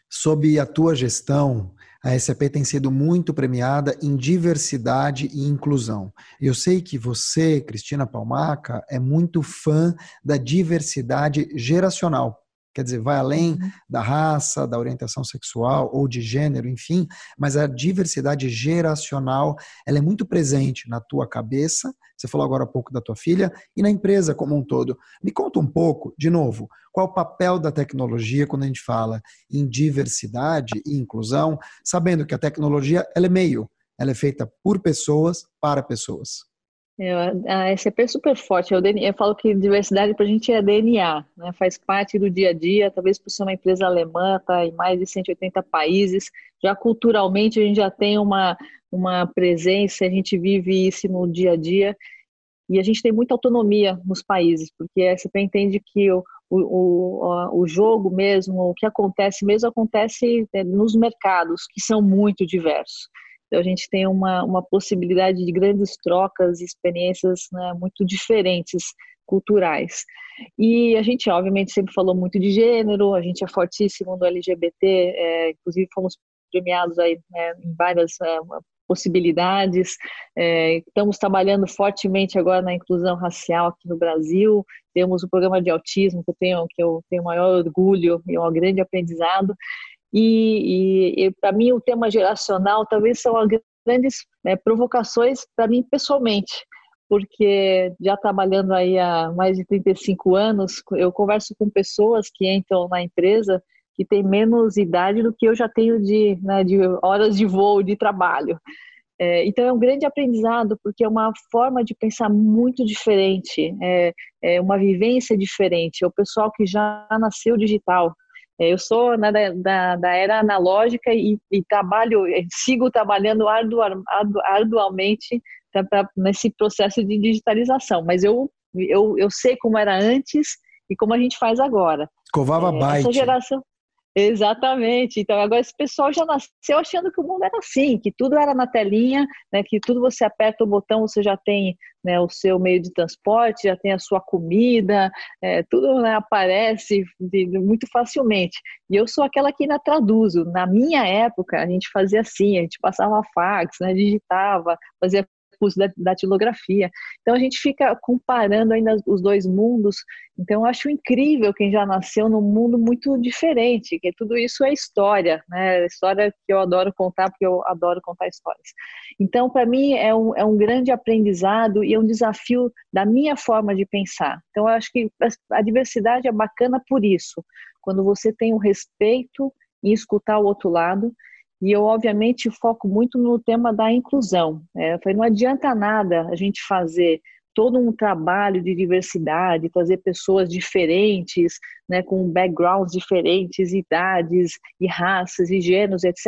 Sob a tua gestão, a SAP tem sido muito premiada em diversidade e inclusão. Eu sei que você, Cristina Palmaca, é muito fã da diversidade geracional. Quer dizer, vai além uhum. da raça, da orientação sexual ou de gênero, enfim, mas a diversidade geracional, ela é muito presente na tua cabeça, você falou agora há pouco da tua filha, e na empresa como um todo. Me conta um pouco, de novo, qual o papel da tecnologia quando a gente fala em diversidade e inclusão, sabendo que a tecnologia ela é meio, ela é feita por pessoas, para pessoas.
Eu, a SAP é super forte. Eu, eu falo que diversidade para a gente é DNA, né? faz parte do dia a dia. Talvez por ser uma empresa alemã, está em mais de 180 países. Já culturalmente a gente já tem uma, uma presença, a gente vive isso no dia a dia. E a gente tem muita autonomia nos países, porque a SAP entende que o, o, o, jogo mesmo, o que acontece mesmo, acontece né, nos mercados, que são muito diversos. Então, a gente tem uma, uma possibilidade de grandes trocas e experiências né, muito diferentes culturais. E a gente, obviamente, sempre falou muito de gênero, a gente é fortíssimo no LGBT, é, inclusive fomos premiados aí né, em várias é, possibilidades. É, estamos trabalhando fortemente agora na inclusão racial aqui no Brasil. Temos o programa de autismo que eu tenho, que eu tenho maior orgulho e um grande aprendizado. E, e, e para mim o tema geracional talvez são as grandes né, provocações para mim pessoalmente, porque já trabalhando aí há mais de 35 anos, eu converso com pessoas que entram na empresa que têm menos idade do que eu já tenho de, né, de horas de voo, de trabalho. É, então é um grande aprendizado porque é uma forma de pensar muito diferente, é, é uma vivência diferente. É o pessoal que já nasceu digital, eu sou né, da, da, era analógica e, e trabalho, sigo trabalhando ardu, ardu, arduamente pra, pra, nesse processo de digitalização, mas eu, eu, eu sei como era antes e como a gente faz agora.
Covava é, byte.
Essa geração, Exatamente. Então, agora esse pessoal já nasceu achando que o mundo era assim, que tudo era na telinha, né, que tudo você aperta o botão, você já tem né, o seu meio de transporte, já tem a sua comida, é, tudo né, aparece de, de, muito facilmente. E eu sou aquela que ainda traduzo. Na minha época, a gente fazia assim, a gente passava fax, né, digitava, fazia curso da datilografia. Então a gente fica comparando ainda os dois mundos. Então eu acho incrível quem já nasceu num mundo muito diferente, que tudo isso é história, né? História que eu adoro contar, porque eu adoro contar histórias. Então, para mim, é um, é um grande aprendizado e é um desafio da minha forma de pensar. Então, eu acho que a diversidade é bacana por isso. Quando você tem o respeito em escutar o outro lado e eu, obviamente, foco muito no tema da inclusão. É, não adianta nada a gente fazer todo um trabalho de diversidade, trazer pessoas diferentes, né, com backgrounds diferentes, idades e raças e gêneros, etc.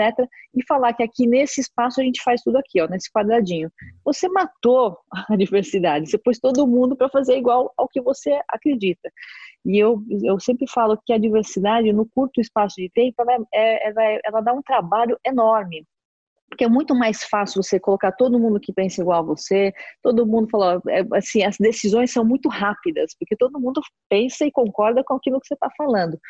E falar que aqui nesse espaço a gente faz tudo aqui, ó, nesse quadradinho. Você matou a diversidade, você pôs todo mundo para fazer igual ao que você acredita. E eu, eu sempre falo que a diversidade, no curto espaço de tempo, ela, é, ela, é, ela dá um trabalho enorme. Porque é muito mais fácil você colocar todo mundo que pensa igual a você, todo mundo fala, é, assim, as decisões são muito rápidas, porque todo mundo pensa e concorda com aquilo que você está falando.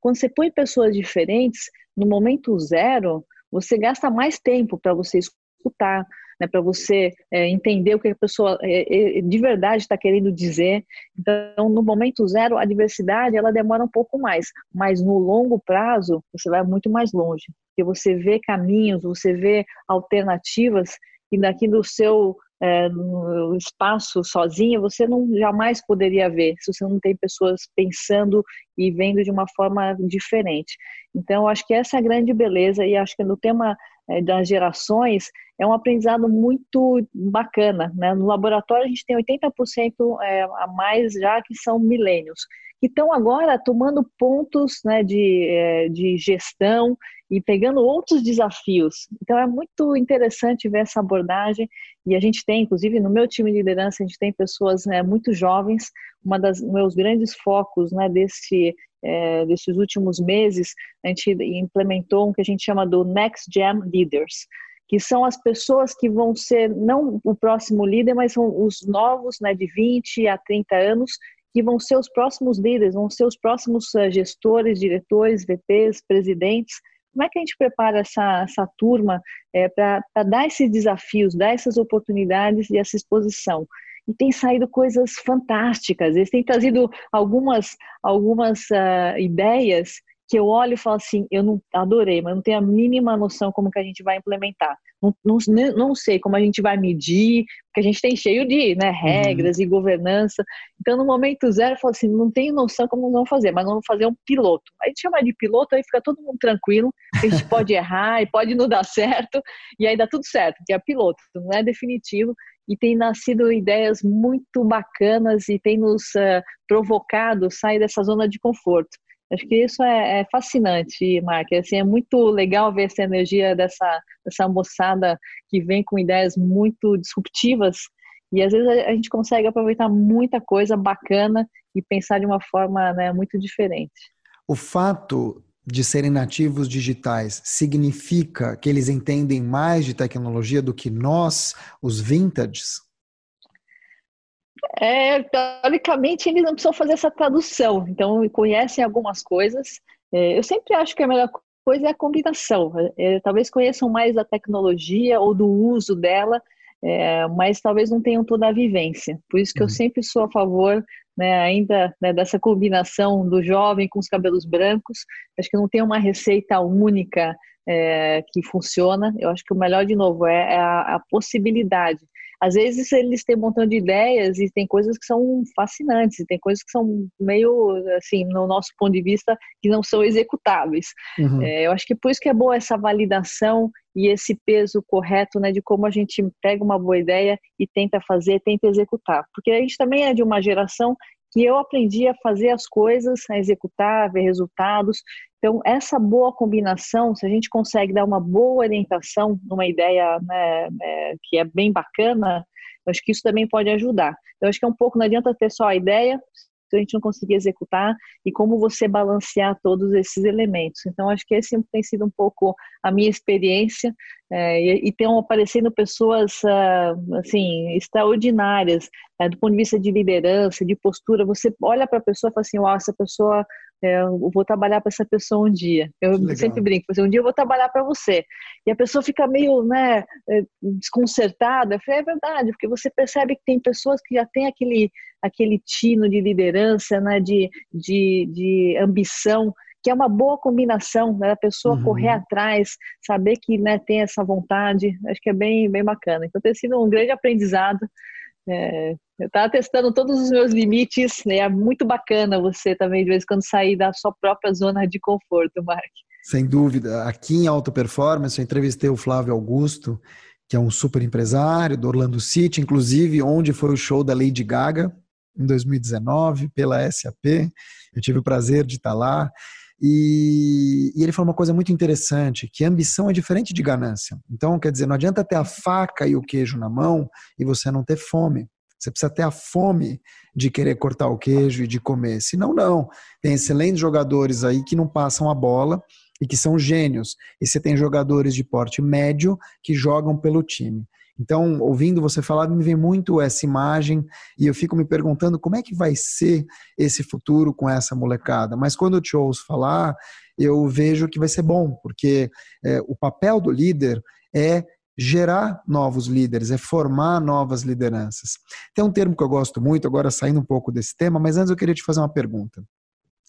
Quando você põe pessoas diferentes, no momento zero, você gasta mais tempo para você escutar, né, para você é, entender o que a pessoa é, é de verdade está querendo dizer. Então, no momento zero, a diversidade ela demora um pouco mais, mas no longo prazo você vai muito mais longe, porque você vê caminhos, você vê alternativas e daqui do seu é, no espaço sozinha, você não jamais poderia ver se você não tem pessoas pensando e vendo de uma forma diferente. Então, acho que essa é a grande beleza e acho que no tema das gerações, é um aprendizado muito bacana. Né? No laboratório, a gente tem 80% é, a mais já que são milênios, que estão agora tomando pontos né, de, é, de gestão e pegando outros desafios. Então, é muito interessante ver essa abordagem. E a gente tem, inclusive, no meu time de liderança, a gente tem pessoas né, muito jovens. Uma das meus grandes focos né, desse é, desses últimos meses, a gente implementou um que a gente chama do Next Gen Leaders, que são as pessoas que vão ser, não o próximo líder, mas são os novos, né, de 20 a 30 anos, que vão ser os próximos líderes, vão ser os próximos uh, gestores, diretores, VPs, presidentes. Como é que a gente prepara essa, essa turma é, para dar esses desafios, dar essas oportunidades e essa exposição? E tem saído coisas fantásticas. Eles têm trazido algumas, algumas uh, ideias que eu olho e falo assim, eu não adorei, mas não tenho a mínima noção como que a gente vai implementar. Não, não, não sei como a gente vai medir, porque a gente tem cheio de né, regras uhum. e governança. Então, no momento zero, eu falo assim, não tenho noção como nós vamos fazer, mas nós vamos fazer um piloto. Aí a gente chama de piloto, aí fica todo mundo tranquilo, a gente pode errar e pode não dar certo, e aí dá tudo certo, porque é piloto, não é definitivo, e tem nascido ideias muito bacanas e tem nos uh, provocado sair dessa zona de conforto. Acho que isso é, é fascinante, Mark. Assim, é muito legal ver essa energia dessa, dessa moçada que vem com ideias muito disruptivas e às vezes a, a gente consegue aproveitar muita coisa bacana e pensar de uma forma né, muito diferente.
O fato de serem nativos digitais significa que eles entendem mais de tecnologia do que nós, os vintages?
É, teoricamente, eles não precisam fazer essa tradução, então conhecem algumas coisas. É, eu sempre acho que a melhor coisa é a combinação. É, talvez conheçam mais da tecnologia ou do uso dela, é, mas talvez não tenham toda a vivência. Por isso que uhum. eu sempre sou a favor né, ainda né, dessa combinação do jovem com os cabelos brancos. Acho que não tem uma receita única é, que funciona. Eu acho que o melhor, de novo, é, é a, a, possibilidade. Às vezes eles têm um montão de ideias e tem coisas que são fascinantes, e tem coisas que são meio, assim, no nosso ponto de vista, que não são executáveis. Uhum. É, eu acho que por isso que é boa essa validação e esse peso correto, né, de como a gente pega uma boa ideia e tenta fazer, tenta executar. Porque a gente também é de uma geração que eu aprendi a fazer as coisas, a executar, a ver resultados. Então, essa boa combinação, se a gente consegue dar uma boa orientação numa ideia né, é, que é bem bacana, acho que isso também pode ajudar. Eu acho que é um pouco, não adianta ter só a ideia, a gente não conseguir executar e como você balancear todos esses elementos. Então, acho que esse tem sido um pouco a minha experiência é, e, e tem aparecendo pessoas uh, assim extraordinárias é, do ponto de vista de liderança, de postura. Você olha para a pessoa e fala assim, uau, essa pessoa é, eu vou trabalhar para essa pessoa um dia. Eu Legal. sempre brinco, assim, um dia eu vou trabalhar para você. E a pessoa fica meio né, desconcertada. Eu falei, é verdade, porque você percebe que tem pessoas que já têm aquele, aquele tino de liderança, né, de, de, de ambição, que é uma boa combinação, né, a pessoa uhum. correr atrás, saber que né, tem essa vontade, acho que é bem, bem bacana. Então tem sido um grande aprendizado é, eu estava testando todos os meus limites, né? É muito bacana você também, de vez em quando, sair da sua própria zona de conforto, Mark.
Sem dúvida. Aqui em Alta Performance, eu entrevistei o Flávio Augusto, que é um super empresário do Orlando City, inclusive onde foi o show da Lady Gaga, em 2019, pela SAP. Eu tive o prazer de estar lá. E, e, ele falou uma coisa muito interessante, que ambição é diferente de ganância. Então, quer dizer, não adianta ter a faca e o queijo na mão e você não ter fome. Você precisa ter a fome de querer cortar o queijo e de comer. Senão, não. Tem excelentes jogadores aí que não passam a bola e que são gênios. E você tem jogadores de porte médio que jogam pelo time. Então, ouvindo você falar, me vem muito essa imagem e eu fico me perguntando como é que vai ser esse futuro com essa molecada. Mas quando eu te ouço falar, eu vejo que vai ser bom, porque é, o papel do líder é gerar novos líderes, é formar novas lideranças. Tem um termo que eu gosto muito, agora saindo um pouco desse tema, mas antes eu queria te fazer uma pergunta.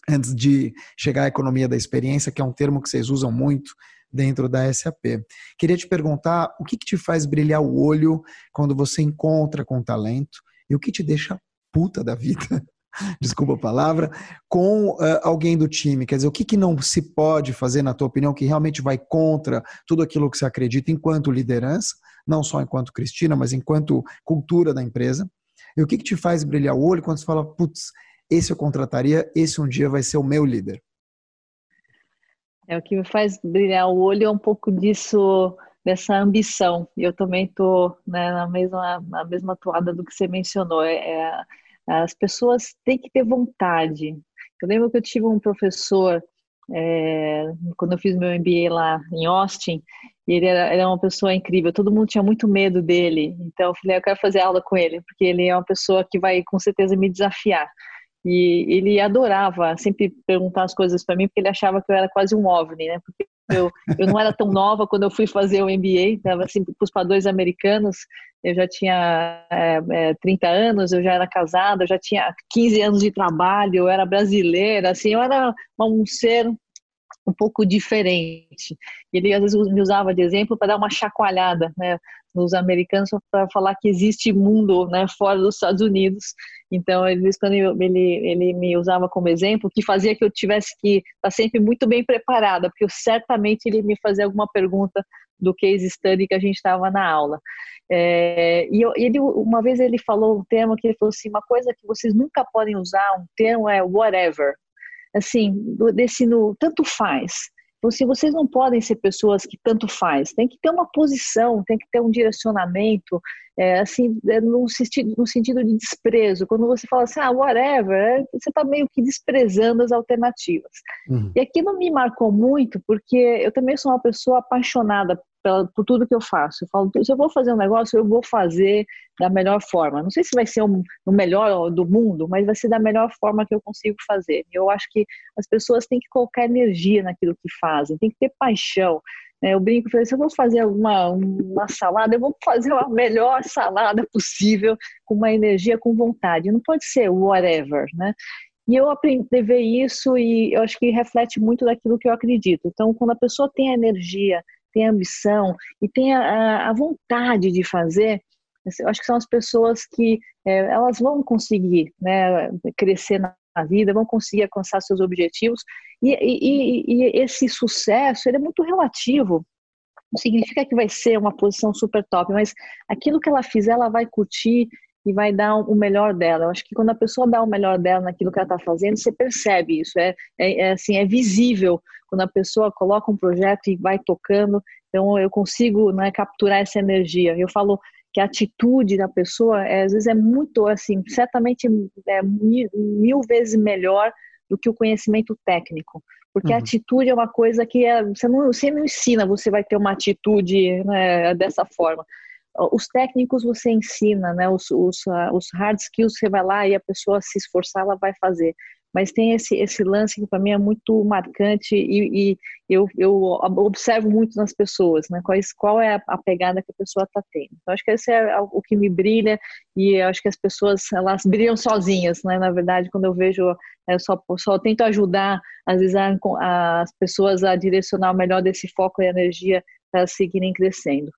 Antes de chegar à economia da experiência, que é um termo que vocês usam muito dentro da SAP. Queria te perguntar o que, que te faz brilhar o olho quando você encontra com talento e o que te deixa puta da vida, desculpa a palavra, com uh, alguém do time. Quer dizer, o que, que não se pode fazer, na tua opinião, que realmente vai contra tudo aquilo que você acredita enquanto liderança, não só enquanto Cristina, mas enquanto cultura da empresa. E o que, que te faz brilhar o olho quando você fala, putz, esse eu contrataria, esse um dia vai ser o meu líder?
É o que me faz brilhar o olho é um pouco disso, dessa ambição. Eu também estou né, na mesma na mesma toada do que você mencionou. É, é, as pessoas têm que ter vontade. Eu lembro que eu tive um professor é, quando eu fiz meu MBA lá em Austin, e ele era, era, uma pessoa incrível, todo mundo tinha muito medo dele, então eu falei, eu quero fazer aula com ele, porque ele é uma pessoa que vai com certeza me desafiar. E ele adorava sempre perguntar as coisas para mim, porque ele achava que eu era quase um OVNI, né? Porque eu, eu não era tão nova quando eu fui fazer o MBA, estava assim, para os padrões americanos, eu já tinha é, é, 30 anos, eu já era casada, eu já tinha 15 anos de trabalho, eu era brasileira, assim, eu era um ser um pouco diferente. Ele às vezes me usava de exemplo para dar uma chacoalhada, né, nos americanos para falar que existe mundo, né, fora dos Estados Unidos. Então, ele quando ele ele me usava como exemplo, que fazia que eu tivesse que estar tá sempre muito bem preparada, porque eu, certamente ele me fazia alguma pergunta do case study que a gente estava na aula. É, e eu, ele, uma vez ele falou um termo que ele falou assim, uma coisa que vocês nunca podem usar, um termo é whatever assim, desse no tanto faz. Então, assim, vocês não podem ser pessoas que tanto faz, tem que ter uma posição, tem que ter um direcionamento, é, assim, é, no, sentido, no sentido de desprezo. Quando você fala assim, ah, whatever, é, você está meio que desprezando as alternativas. Uhum. E aquilo me marcou muito, porque eu também sou uma pessoa apaixonada por tudo que eu faço. Eu falo, se eu vou fazer um negócio, eu vou fazer da melhor forma. Não sei se vai ser o um, um melhor do mundo, mas vai ser da melhor forma que eu consigo fazer. Eu acho que as pessoas têm que colocar energia naquilo que fazem, tem que ter paixão. Né? Eu brinco, se eu vou fazer uma, uma salada, eu vou fazer a melhor salada possível, com uma energia, com vontade. Não pode ser whatever, né? E eu aprendi a ver isso e eu acho que reflete muito daquilo que eu acredito. Então, quando a pessoa tem a energia, tem ambição e tem a, a vontade de fazer, eu acho que são as pessoas que é, elas vão conseguir né, crescer na vida, vão conseguir alcançar seus objetivos e, e, e, esse sucesso ele é muito relativo. Não significa que vai ser uma posição super top, mas aquilo que ela fizer, ela vai curtir e vai dar o melhor dela. Eu acho que quando a pessoa dá o melhor dela naquilo que ela está fazendo, você percebe isso. É, é, é, assim, é visível quando a pessoa coloca um projeto e vai tocando. Então eu consigo né, capturar essa energia. Eu falo que a atitude da pessoa, é, às vezes, é muito, assim, certamente é mil, mil vezes melhor do que o conhecimento técnico. Porque uhum. a atitude é uma coisa que é, você, não, você não ensina, você vai ter uma atitude né, dessa forma. Os técnicos você ensina, né, os, os, os hard skills você vai lá e a pessoa se esforçar, ela vai fazer mas tem esse, esse lance que para mim é muito marcante e, e, eu, eu observo muito nas pessoas, né? Qual, é a, pegada que a pessoa está tendo. Então, acho que esse é o que me brilha e acho que as pessoas, elas brilham sozinhas, né? Na verdade, quando eu vejo, eu só, só tento ajudar, às vezes, a, as pessoas a direcionar melhor desse foco e energia para seguirem crescendo.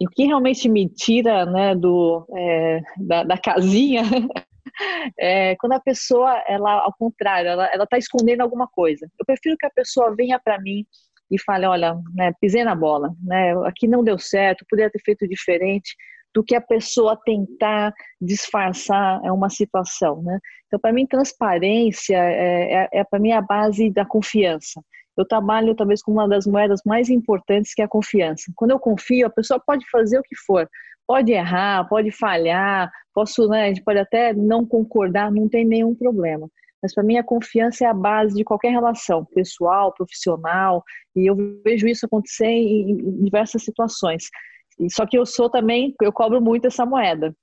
E o que realmente me tira né, do, é, da, da casinha é, quando a pessoa, ela, ao contrário, ela está escondendo alguma coisa. Eu prefiro que a pessoa venha para mim e fale, olha, né, pisei na bola, né, aqui não deu certo, poderia ter feito diferente, do que a pessoa tentar disfarçar é uma situação, né? Então, para mim, transparência é, é, é para mim a base da confiança. Eu trabalho talvez com uma das moedas mais importantes que é a confiança. Quando eu confio, a pessoa pode fazer o que for, pode errar, pode falhar, posso, né, a gente pode até não concordar, não tem nenhum problema. Mas para mim a confiança é a base de qualquer relação, pessoal, profissional, e eu vejo isso acontecer em, em diversas situações. Só que eu sou também, eu cobro muito essa moeda.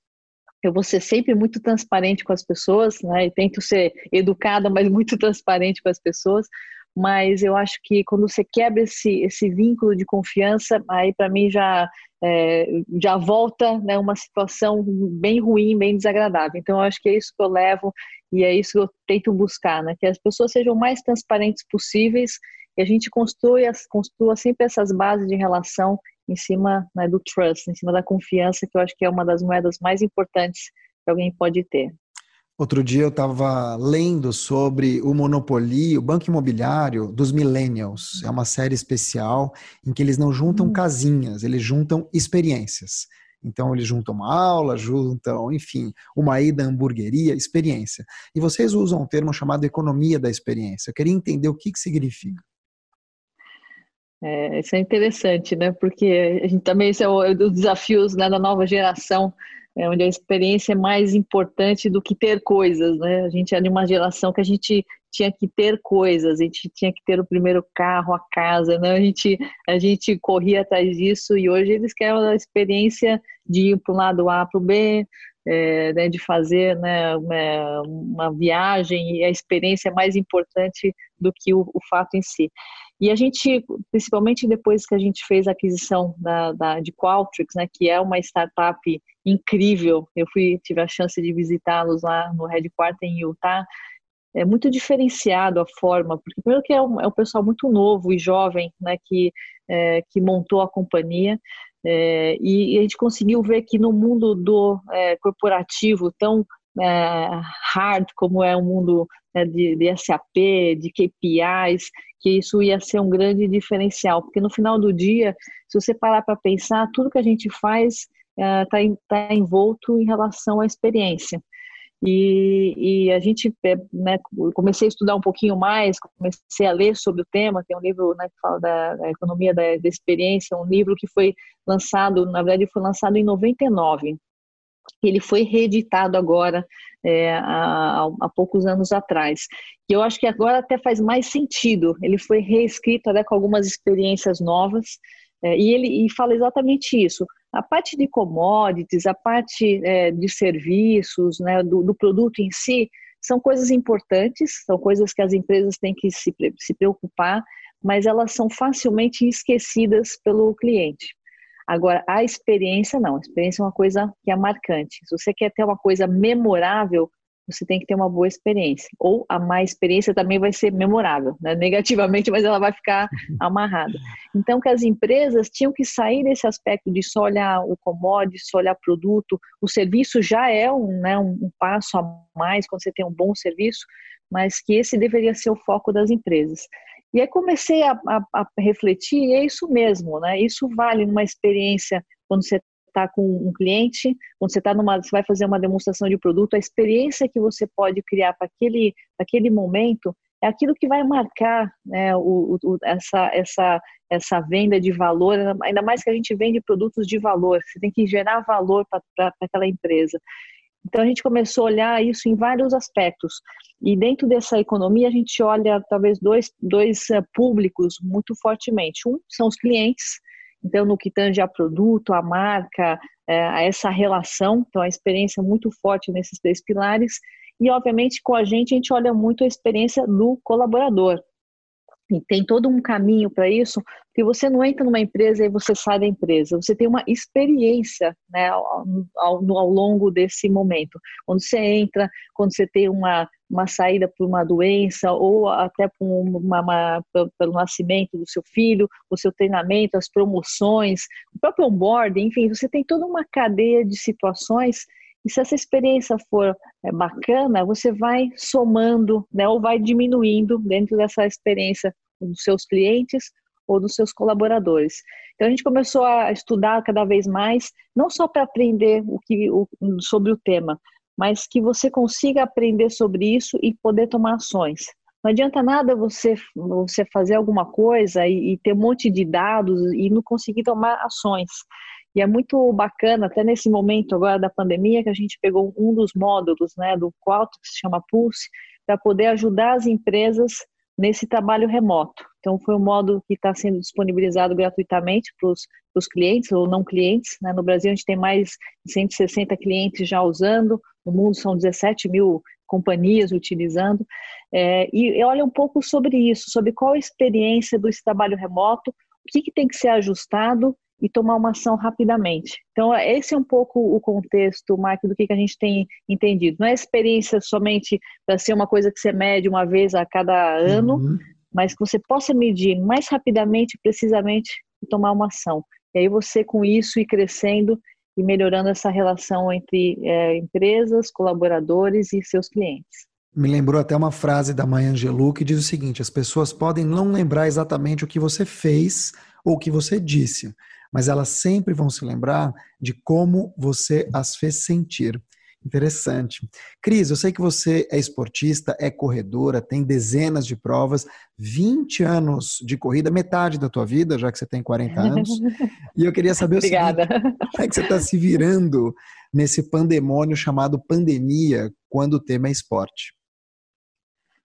Eu vou ser sempre muito transparente com as pessoas, né? E tento ser educada, mas muito transparente com as pessoas, mas eu acho que quando você quebra esse, esse vínculo de confiança, aí para mim já, é, já volta né, uma situação bem ruim, bem desagradável. Então eu acho que é isso que eu levo e é isso que eu tento buscar, né, que as pessoas sejam mais transparentes possíveis e a gente construa, construa sempre essas bases de relação em cima né, do trust, em cima da confiança, que eu acho que é uma das moedas mais importantes que alguém pode ter.
Outro dia eu estava lendo sobre o monopólio, o banco imobiliário dos millennials. É uma série especial em que eles não juntam hum. casinhas, eles juntam experiências. Então eles juntam uma aula, juntam, enfim, uma ida à hamburgueria, experiência. E vocês usam um termo chamado economia da experiência. Eu queria entender o que, que significa.
É, isso é interessante, né? Porque a gente também esse é um dos desafios né, da nova geração é onde a experiência é mais importante do que ter coisas, né? A gente é de uma geração que a gente tinha que ter coisas, a gente tinha que ter o primeiro carro, a casa, né? A gente, a gente corria atrás disso e hoje eles querem a experiência de ir para o lado A para o B, é, né, de fazer né, uma, uma, viagem e a experiência é mais importante do que o, o fato em si. E a gente, principalmente depois que a gente fez a aquisição da, da, de Qualtrics, né, que é uma startup incrível, eu fui tive a chance de visitá-los lá no headquarter em Utah, é muito diferenciado a forma, porque primeiro que é um, é um pessoal muito novo e jovem, né, que, é, que montou a companhia, é, e, e, a gente conseguiu ver que no mundo do é, corporativo tão é, hard como é o mundo né, de, de, SAP, de KPIs, que isso ia ser um grande diferencial, porque no final do dia, se você parar para pensar, tudo que a gente faz está é, tá envolto em relação à experiência. E, e, a gente, é, né, comecei a estudar um pouquinho mais, comecei a ler sobre o tema, tem um livro né, que fala da, da economia da, da, experiência, um livro que foi lançado, na verdade foi lançado em 99, ele foi reeditado agora é, há, há, poucos anos atrás. E eu acho que agora até faz mais sentido. Ele foi reescrito até com algumas experiências novas é, e ele e fala exatamente isso. A parte de commodities, a parte é, de serviços, né, do, do, produto em si, são coisas importantes, são coisas que as empresas têm que se, se preocupar, mas elas são facilmente esquecidas pelo cliente. Agora, a experiência não. A experiência é uma coisa que é marcante. Se você quer ter uma coisa memorável, você tem que ter uma boa experiência. Ou a má experiência também vai ser memorável, né? negativamente, mas ela vai ficar amarrada. Então, que as empresas tinham que sair desse aspecto de só olhar o commodity, só olhar produto. O serviço já é um, né, um passo a mais quando você tem um bom serviço, mas que esse deveria ser o foco das empresas. E aí comecei a, a, a refletir, e é isso mesmo, né? Isso vale numa experiência quando você está com um cliente, quando você está numa, você vai fazer uma demonstração de produto, a experiência que você pode criar para aquele, aquele momento é aquilo que vai marcar né, o, o, essa, essa, essa venda de valor, ainda mais que a gente vende produtos de valor, você tem que gerar valor para aquela empresa. Então a gente começou a olhar isso em vários aspectos. E dentro dessa economia a gente olha talvez dois, dois eh, públicos muito fortemente. Um são os clientes, então no que tange a produto, a marca, é, a essa relação, então a experiência muito forte nesses três pilares. E obviamente com a gente a gente olha muito a experiência do colaborador. E tem todo um caminho para isso, porque você não entra numa empresa e você sai da empresa, você tem uma experiência né, ao, ao, ao longo desse momento. Quando você entra, quando você tem uma, uma saída por uma doença ou até por uma, uma, pelo nascimento do seu filho, o seu treinamento, as promoções, o próprio onboarding, enfim, você tem toda uma cadeia de situações e se essa experiência for é, bacana, você vai somando, né, ou vai diminuindo dentro dessa experiência dos seus clientes ou dos seus colaboradores. Então a gente começou a estudar cada vez mais, não só para aprender o que, o, sobre o tema, mas que você consiga aprender sobre isso e poder tomar ações. Não adianta nada você, você fazer alguma coisa e, e ter um monte de dados e não conseguir tomar ações. E é muito bacana, até nesse momento agora da pandemia, que a gente pegou um dos módulos né, do Qualto, que se chama Pulse, para poder ajudar as empresas nesse trabalho remoto. Então, foi um módulo que está sendo disponibilizado gratuitamente para os clientes ou não clientes. Né? No Brasil, a gente tem mais de 160 clientes já usando, no mundo são 17 mil companhias utilizando. É, e olha um pouco sobre isso, sobre qual a experiência desse trabalho remoto, o que, que tem que ser ajustado e tomar uma ação rapidamente. Então, esse é um pouco o contexto, Mark, do que, que a gente tem entendido. Não é experiência somente para ser uma coisa que você mede uma vez a cada ano, uhum. mas que você possa medir mais rapidamente, precisamente, e tomar uma ação. E aí você, com isso, ir crescendo e melhorando essa relação entre é, empresas, colaboradores e seus clientes.
Me lembrou até uma frase da Maya Angelou que diz o seguinte: as pessoas podem não lembrar exatamente o que você fez ou o que você disse, mas elas sempre vão se lembrar de como você as fez sentir. Interessante. Cris, eu sei que você é esportista, é corredora, tem dezenas de provas, 20 anos de corrida, metade da tua vida, já que você tem 40 anos. E eu queria saber
Obrigada.
seguinte, como é que você está se virando nesse pandemônio chamado pandemia, quando o tema é esporte?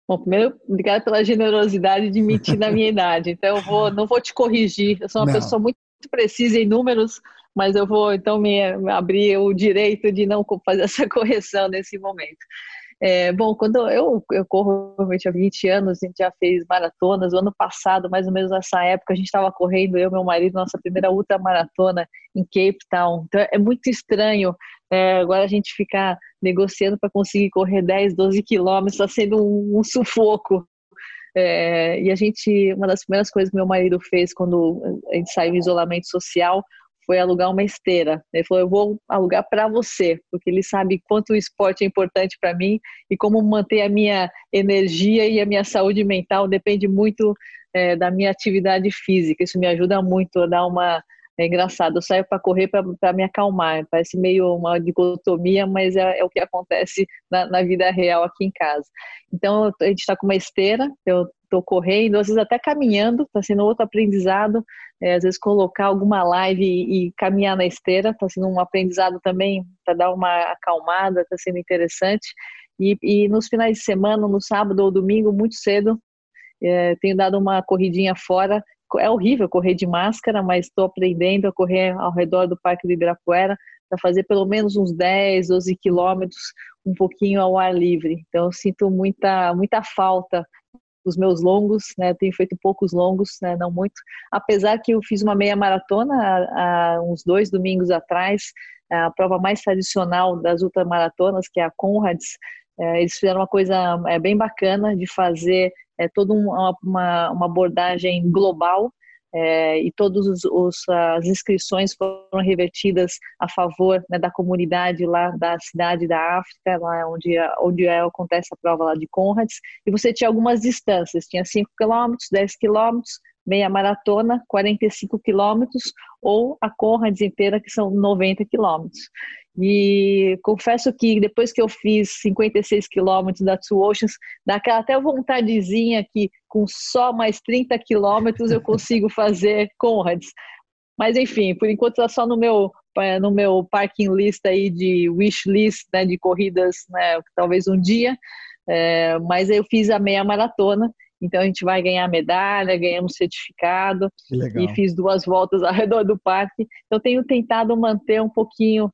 Bom, primeiro, obrigada pela generosidade de mentir na minha idade. Então, eu vou, não vou te corrigir. Eu sou uma não. pessoa muito precisa em números, mas eu vou então me abrir o direito de não fazer essa correção nesse momento. É, bom, quando eu, eu corro realmente há 20 anos, a gente já fez maratonas. O ano passado, mais ou menos nessa época, a gente estava correndo, eu e meu marido, nossa primeira ultramaratona em Cape Town. Então é muito estranho é, agora a gente ficar negociando para conseguir correr 10, 12 quilômetros, está sendo um, um sufoco. É, e a gente, uma das primeiras coisas que meu marido fez quando a gente saiu em isolamento social foi alugar uma esteira. Ele falou: Eu vou alugar para você, porque ele sabe quanto o esporte é importante para mim e como manter a minha energia e a minha saúde mental depende muito é, da minha atividade física. Isso me ajuda muito a dar uma é engraçado, eu saio para correr para me acalmar. Parece meio uma dicotomia, mas é, é o que acontece na, na, vida real aqui em casa. Então, a gente está com uma esteira, eu estou correndo, às vezes até caminhando, está sendo outro aprendizado. É, às vezes, colocar alguma live e, e caminhar na esteira, está sendo um aprendizado também para dar uma acalmada, está sendo interessante. E, e, nos finais de semana, no sábado ou domingo, muito cedo, é, tenho dado uma corridinha fora é horrível correr de máscara, mas estou aprendendo a correr ao redor do Parque do Ibirapuera para fazer pelo menos uns 10, 12 quilômetros, um pouquinho ao ar livre. Então, eu sinto muita, muita falta dos meus longos, né? Tenho feito poucos longos, né? Não muito. Apesar que eu fiz uma meia maratona há uns dois domingos atrás, a prova mais tradicional das ultramaratonas, que é a Conrads. É, eles fizeram uma coisa é, bem bacana de fazer é, toda uma, uma, uma abordagem global é, e todas as inscrições foram revertidas a favor né, da comunidade lá da cidade da África, lá onde, onde é, acontece a prova lá de Conrads, e você tinha algumas distâncias, tinha 5 quilômetros, 10 quilômetros, meia maratona, 45 quilômetros, ou a Conrads inteira, que são 90 quilômetros. E confesso que depois que eu fiz 56 quilômetros da Two Oceans, dá aquela até vontadezinha que com só mais 30 quilômetros eu consigo fazer Conrads. Mas enfim, por enquanto está só no meu é, no meu parking list aí de wish list né, de corridas, né, talvez um dia. É, mas eu fiz a meia maratona então a gente vai ganhar medalha, ganhamos certificado e fiz duas voltas ao redor do parque. Então tenho tentado manter um pouquinho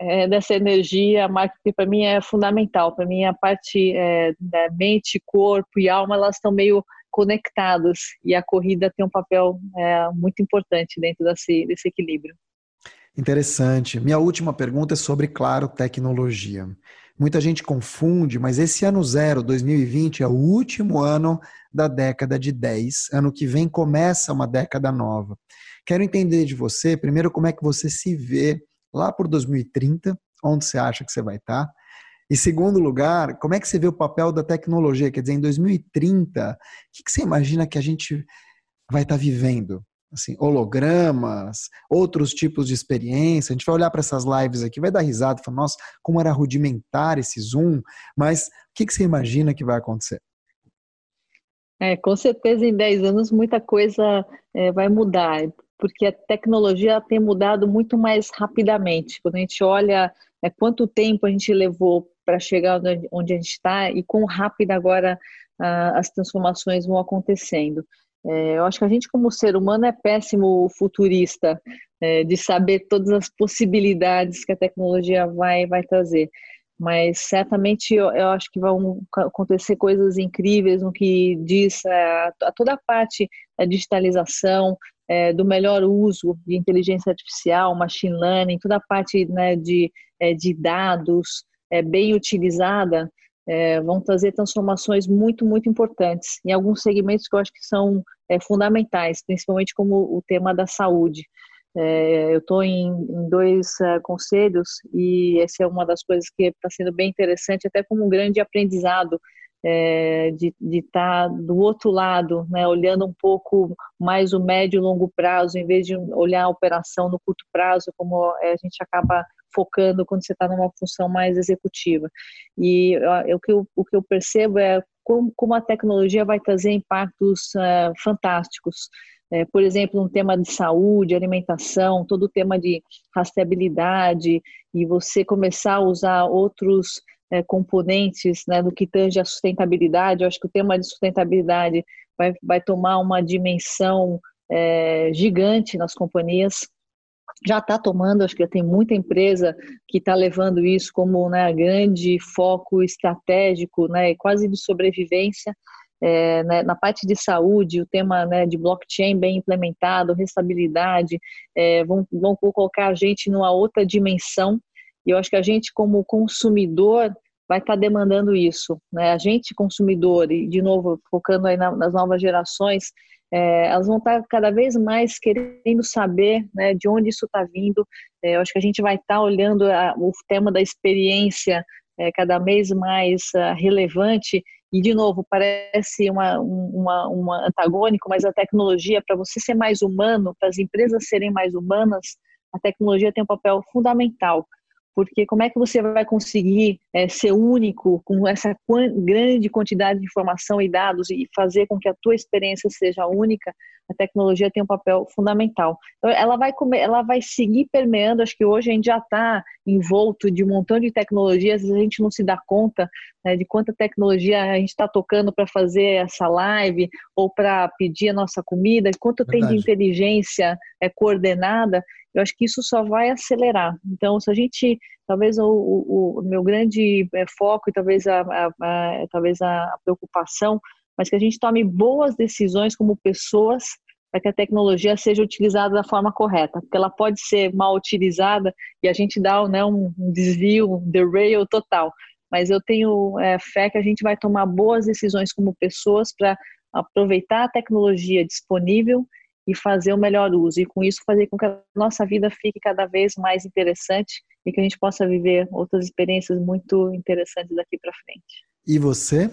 é, dessa energia, que para mim é fundamental. Para mim a parte é, da mente, corpo e alma elas estão meio conectadas e a corrida tem um papel é, muito importante dentro desse, desse equilíbrio.
Interessante. Minha última pergunta é sobre, claro, tecnologia. Muita gente confunde, mas esse ano zero, 2020, é o último ano da década de 10. Ano que vem começa uma década nova. Quero entender de você, primeiro, como é que você se vê lá por 2030, onde você acha que você vai estar. E segundo lugar, como é que você vê o papel da tecnologia? Quer dizer, em 2030, o que você imagina que a gente vai estar vivendo? assim, hologramas, outros tipos de experiência. A gente vai olhar para essas lives aqui, vai dar risada, falar, nossa, como era rudimentar esse Zoom, mas o que, que você imagina que vai acontecer?
É, com certeza em 10 anos muita coisa é, vai mudar, porque a tecnologia tem mudado muito mais rapidamente. Quando a gente olha é, quanto tempo a gente levou para chegar onde a gente está e quão rápido agora ah, as transformações vão acontecendo. É, eu acho que a gente, como ser humano, é péssimo futurista é, de saber todas as possibilidades que a tecnologia vai, vai trazer. Mas certamente eu, eu acho que vão acontecer coisas incríveis no que diz a, a toda a parte da digitalização, é, do melhor uso de inteligência artificial, machine learning, toda a parte né, de, é, de dados é, bem utilizada é, vão trazer transformações muito, muito importantes em alguns segmentos que eu acho que são é, fundamentais, principalmente como o tema da saúde. É, eu estou em, em, dois uh, conselhos e essa é uma das coisas que está sendo bem interessante, até como um grande aprendizado é, de estar tá do outro lado, né, olhando um pouco mais o médio e longo prazo, em vez de olhar a operação no curto prazo, como é, a gente acaba focando quando você está numa função mais executiva. E o, que eu, o que eu percebo é como, como a tecnologia vai trazer impactos uh, fantásticos. É, por exemplo, um tema de saúde, alimentação, todo o tema de rastreabilidade, e você começar a usar outros é, componentes né, do que tange a sustentabilidade. Eu acho que o tema de sustentabilidade vai, vai tomar uma dimensão é, gigante nas companhias já está tomando, acho que já tem muita empresa que está levando isso como né, grande foco estratégico, né, quase de sobrevivência. É, né, na parte de saúde, o tema né, de blockchain bem implementado, restabilidade, é, vão, vão colocar a gente numa outra dimensão. E eu acho que a gente, como consumidor, vai estar tá demandando isso. Né? A gente, consumidor, e de novo, focando aí na, nas novas gerações, é, elas vão estar cada vez mais querendo saber né, de onde isso está vindo. É, eu acho que a gente vai estar olhando a, o tema da experiência é, cada vez mais uh, relevante. E, de novo, parece uma, uma, uma antagônico, mas a tecnologia, para você ser mais humano, para as empresas serem mais humanas, a tecnologia tem um papel fundamental porque como é que você vai conseguir é, ser único com essa grande quantidade de informação e dados e fazer com que a tua experiência seja única? A tecnologia tem um papel fundamental. Então, ela vai comer, ela vai seguir permeando. Acho que hoje a gente já está envolto de um montão de tecnologias, a gente não se dá conta né, de quanta tecnologia a gente está tocando para fazer essa live ou para pedir a nossa comida, quanto Verdade. tem de inteligência é, coordenada eu acho que isso só vai acelerar. Então, se a gente, talvez o, o, o meu grande é, foco e talvez a, a, a, talvez a preocupação, mas que a gente tome boas decisões como pessoas para que a tecnologia seja utilizada da forma correta, porque ela pode ser mal utilizada e a gente dá né, um, desvio, um derail total. Mas eu tenho é, fé que a gente vai tomar boas decisões como pessoas para aproveitar a tecnologia disponível e fazer o melhor uso. E com isso fazer com que a nossa vida fique cada vez mais interessante e que a gente possa viver outras experiências muito interessantes daqui para frente.
E você?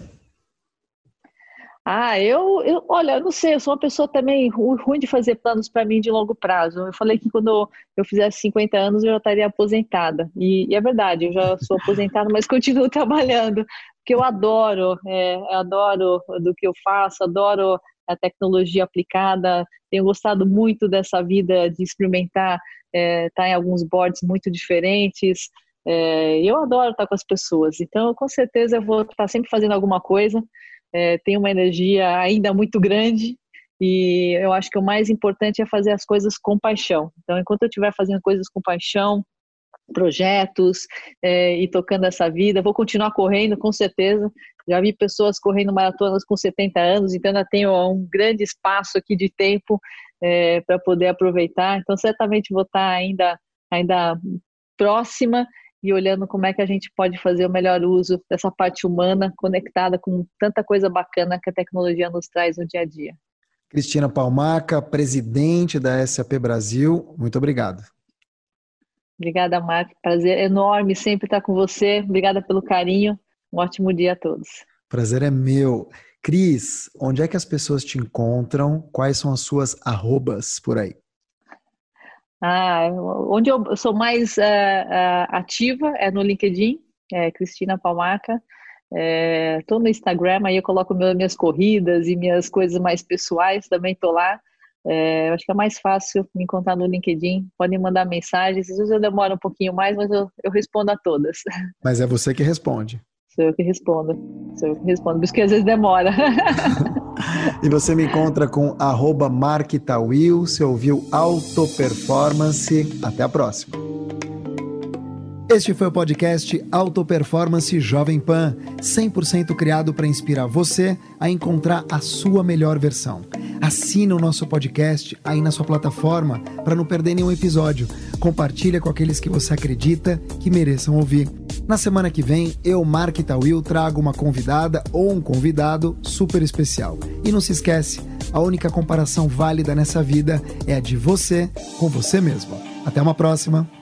Ah, eu, eu, olha, eu não sei, eu sou uma pessoa também ruim de fazer planos para mim de longo prazo. Eu falei que quando eu fizesse 50 anos eu já estaria aposentada. E, e é verdade, eu já sou aposentada, mas continuo trabalhando, porque eu adoro, é, eu adoro do que eu faço, adoro a tecnologia aplicada, tenho gostado muito dessa vida de experimentar, estar é, tá em alguns boards muito diferentes. É, eu adoro estar com as pessoas, então com certeza eu vou estar sempre fazendo alguma coisa é, tem uma energia ainda muito grande e eu acho que o mais importante é fazer as coisas com paixão. Então, enquanto eu estiver fazendo coisas com paixão, projetos é, e tocando essa vida, vou continuar correndo, com certeza. Já vi pessoas correndo maratonas com 70 anos, então ainda tenho um grande espaço aqui de tempo é, para poder aproveitar. Então, certamente vou estar ainda, ainda próxima e olhando como é que a gente pode fazer o melhor uso dessa parte humana conectada com tanta coisa bacana que a tecnologia nos traz no dia a dia.
Cristina Palmaca, presidente da SAP Brasil, muito obrigado.
Obrigada, Marco. Prazer enorme sempre estar com você. Obrigada pelo carinho. Um ótimo dia a todos.
Prazer é meu. Cris, onde é que as pessoas te encontram? Quais são as suas arrobas por aí?
Ah, onde eu sou mais uh, uh, ativa é no LinkedIn, é Cristina Palmaca. Estou é, no Instagram, aí eu coloco minhas corridas e minhas coisas mais pessoais, também estou lá. É, acho que é mais fácil me encontrar no LinkedIn. Podem mandar mensagens, às vezes eu demoro um pouquinho mais, mas eu, eu respondo a todas.
Mas é você que responde.
Sou eu que respondo. Sou eu que respondo, por isso que às vezes demora.
e você me encontra com arroba você ouviu Auto Performance. Até a próxima. Este foi o podcast Auto Performance Jovem Pan, 100% criado para inspirar você a encontrar a sua melhor versão. Assina o nosso podcast aí na sua plataforma para não perder nenhum episódio. Compartilha com aqueles que você acredita que mereçam ouvir. Na semana que vem, eu, Mark Tawil, trago uma convidada ou um convidado super especial. E não se esquece, a única comparação válida nessa vida é a de você com você mesmo. Até uma próxima!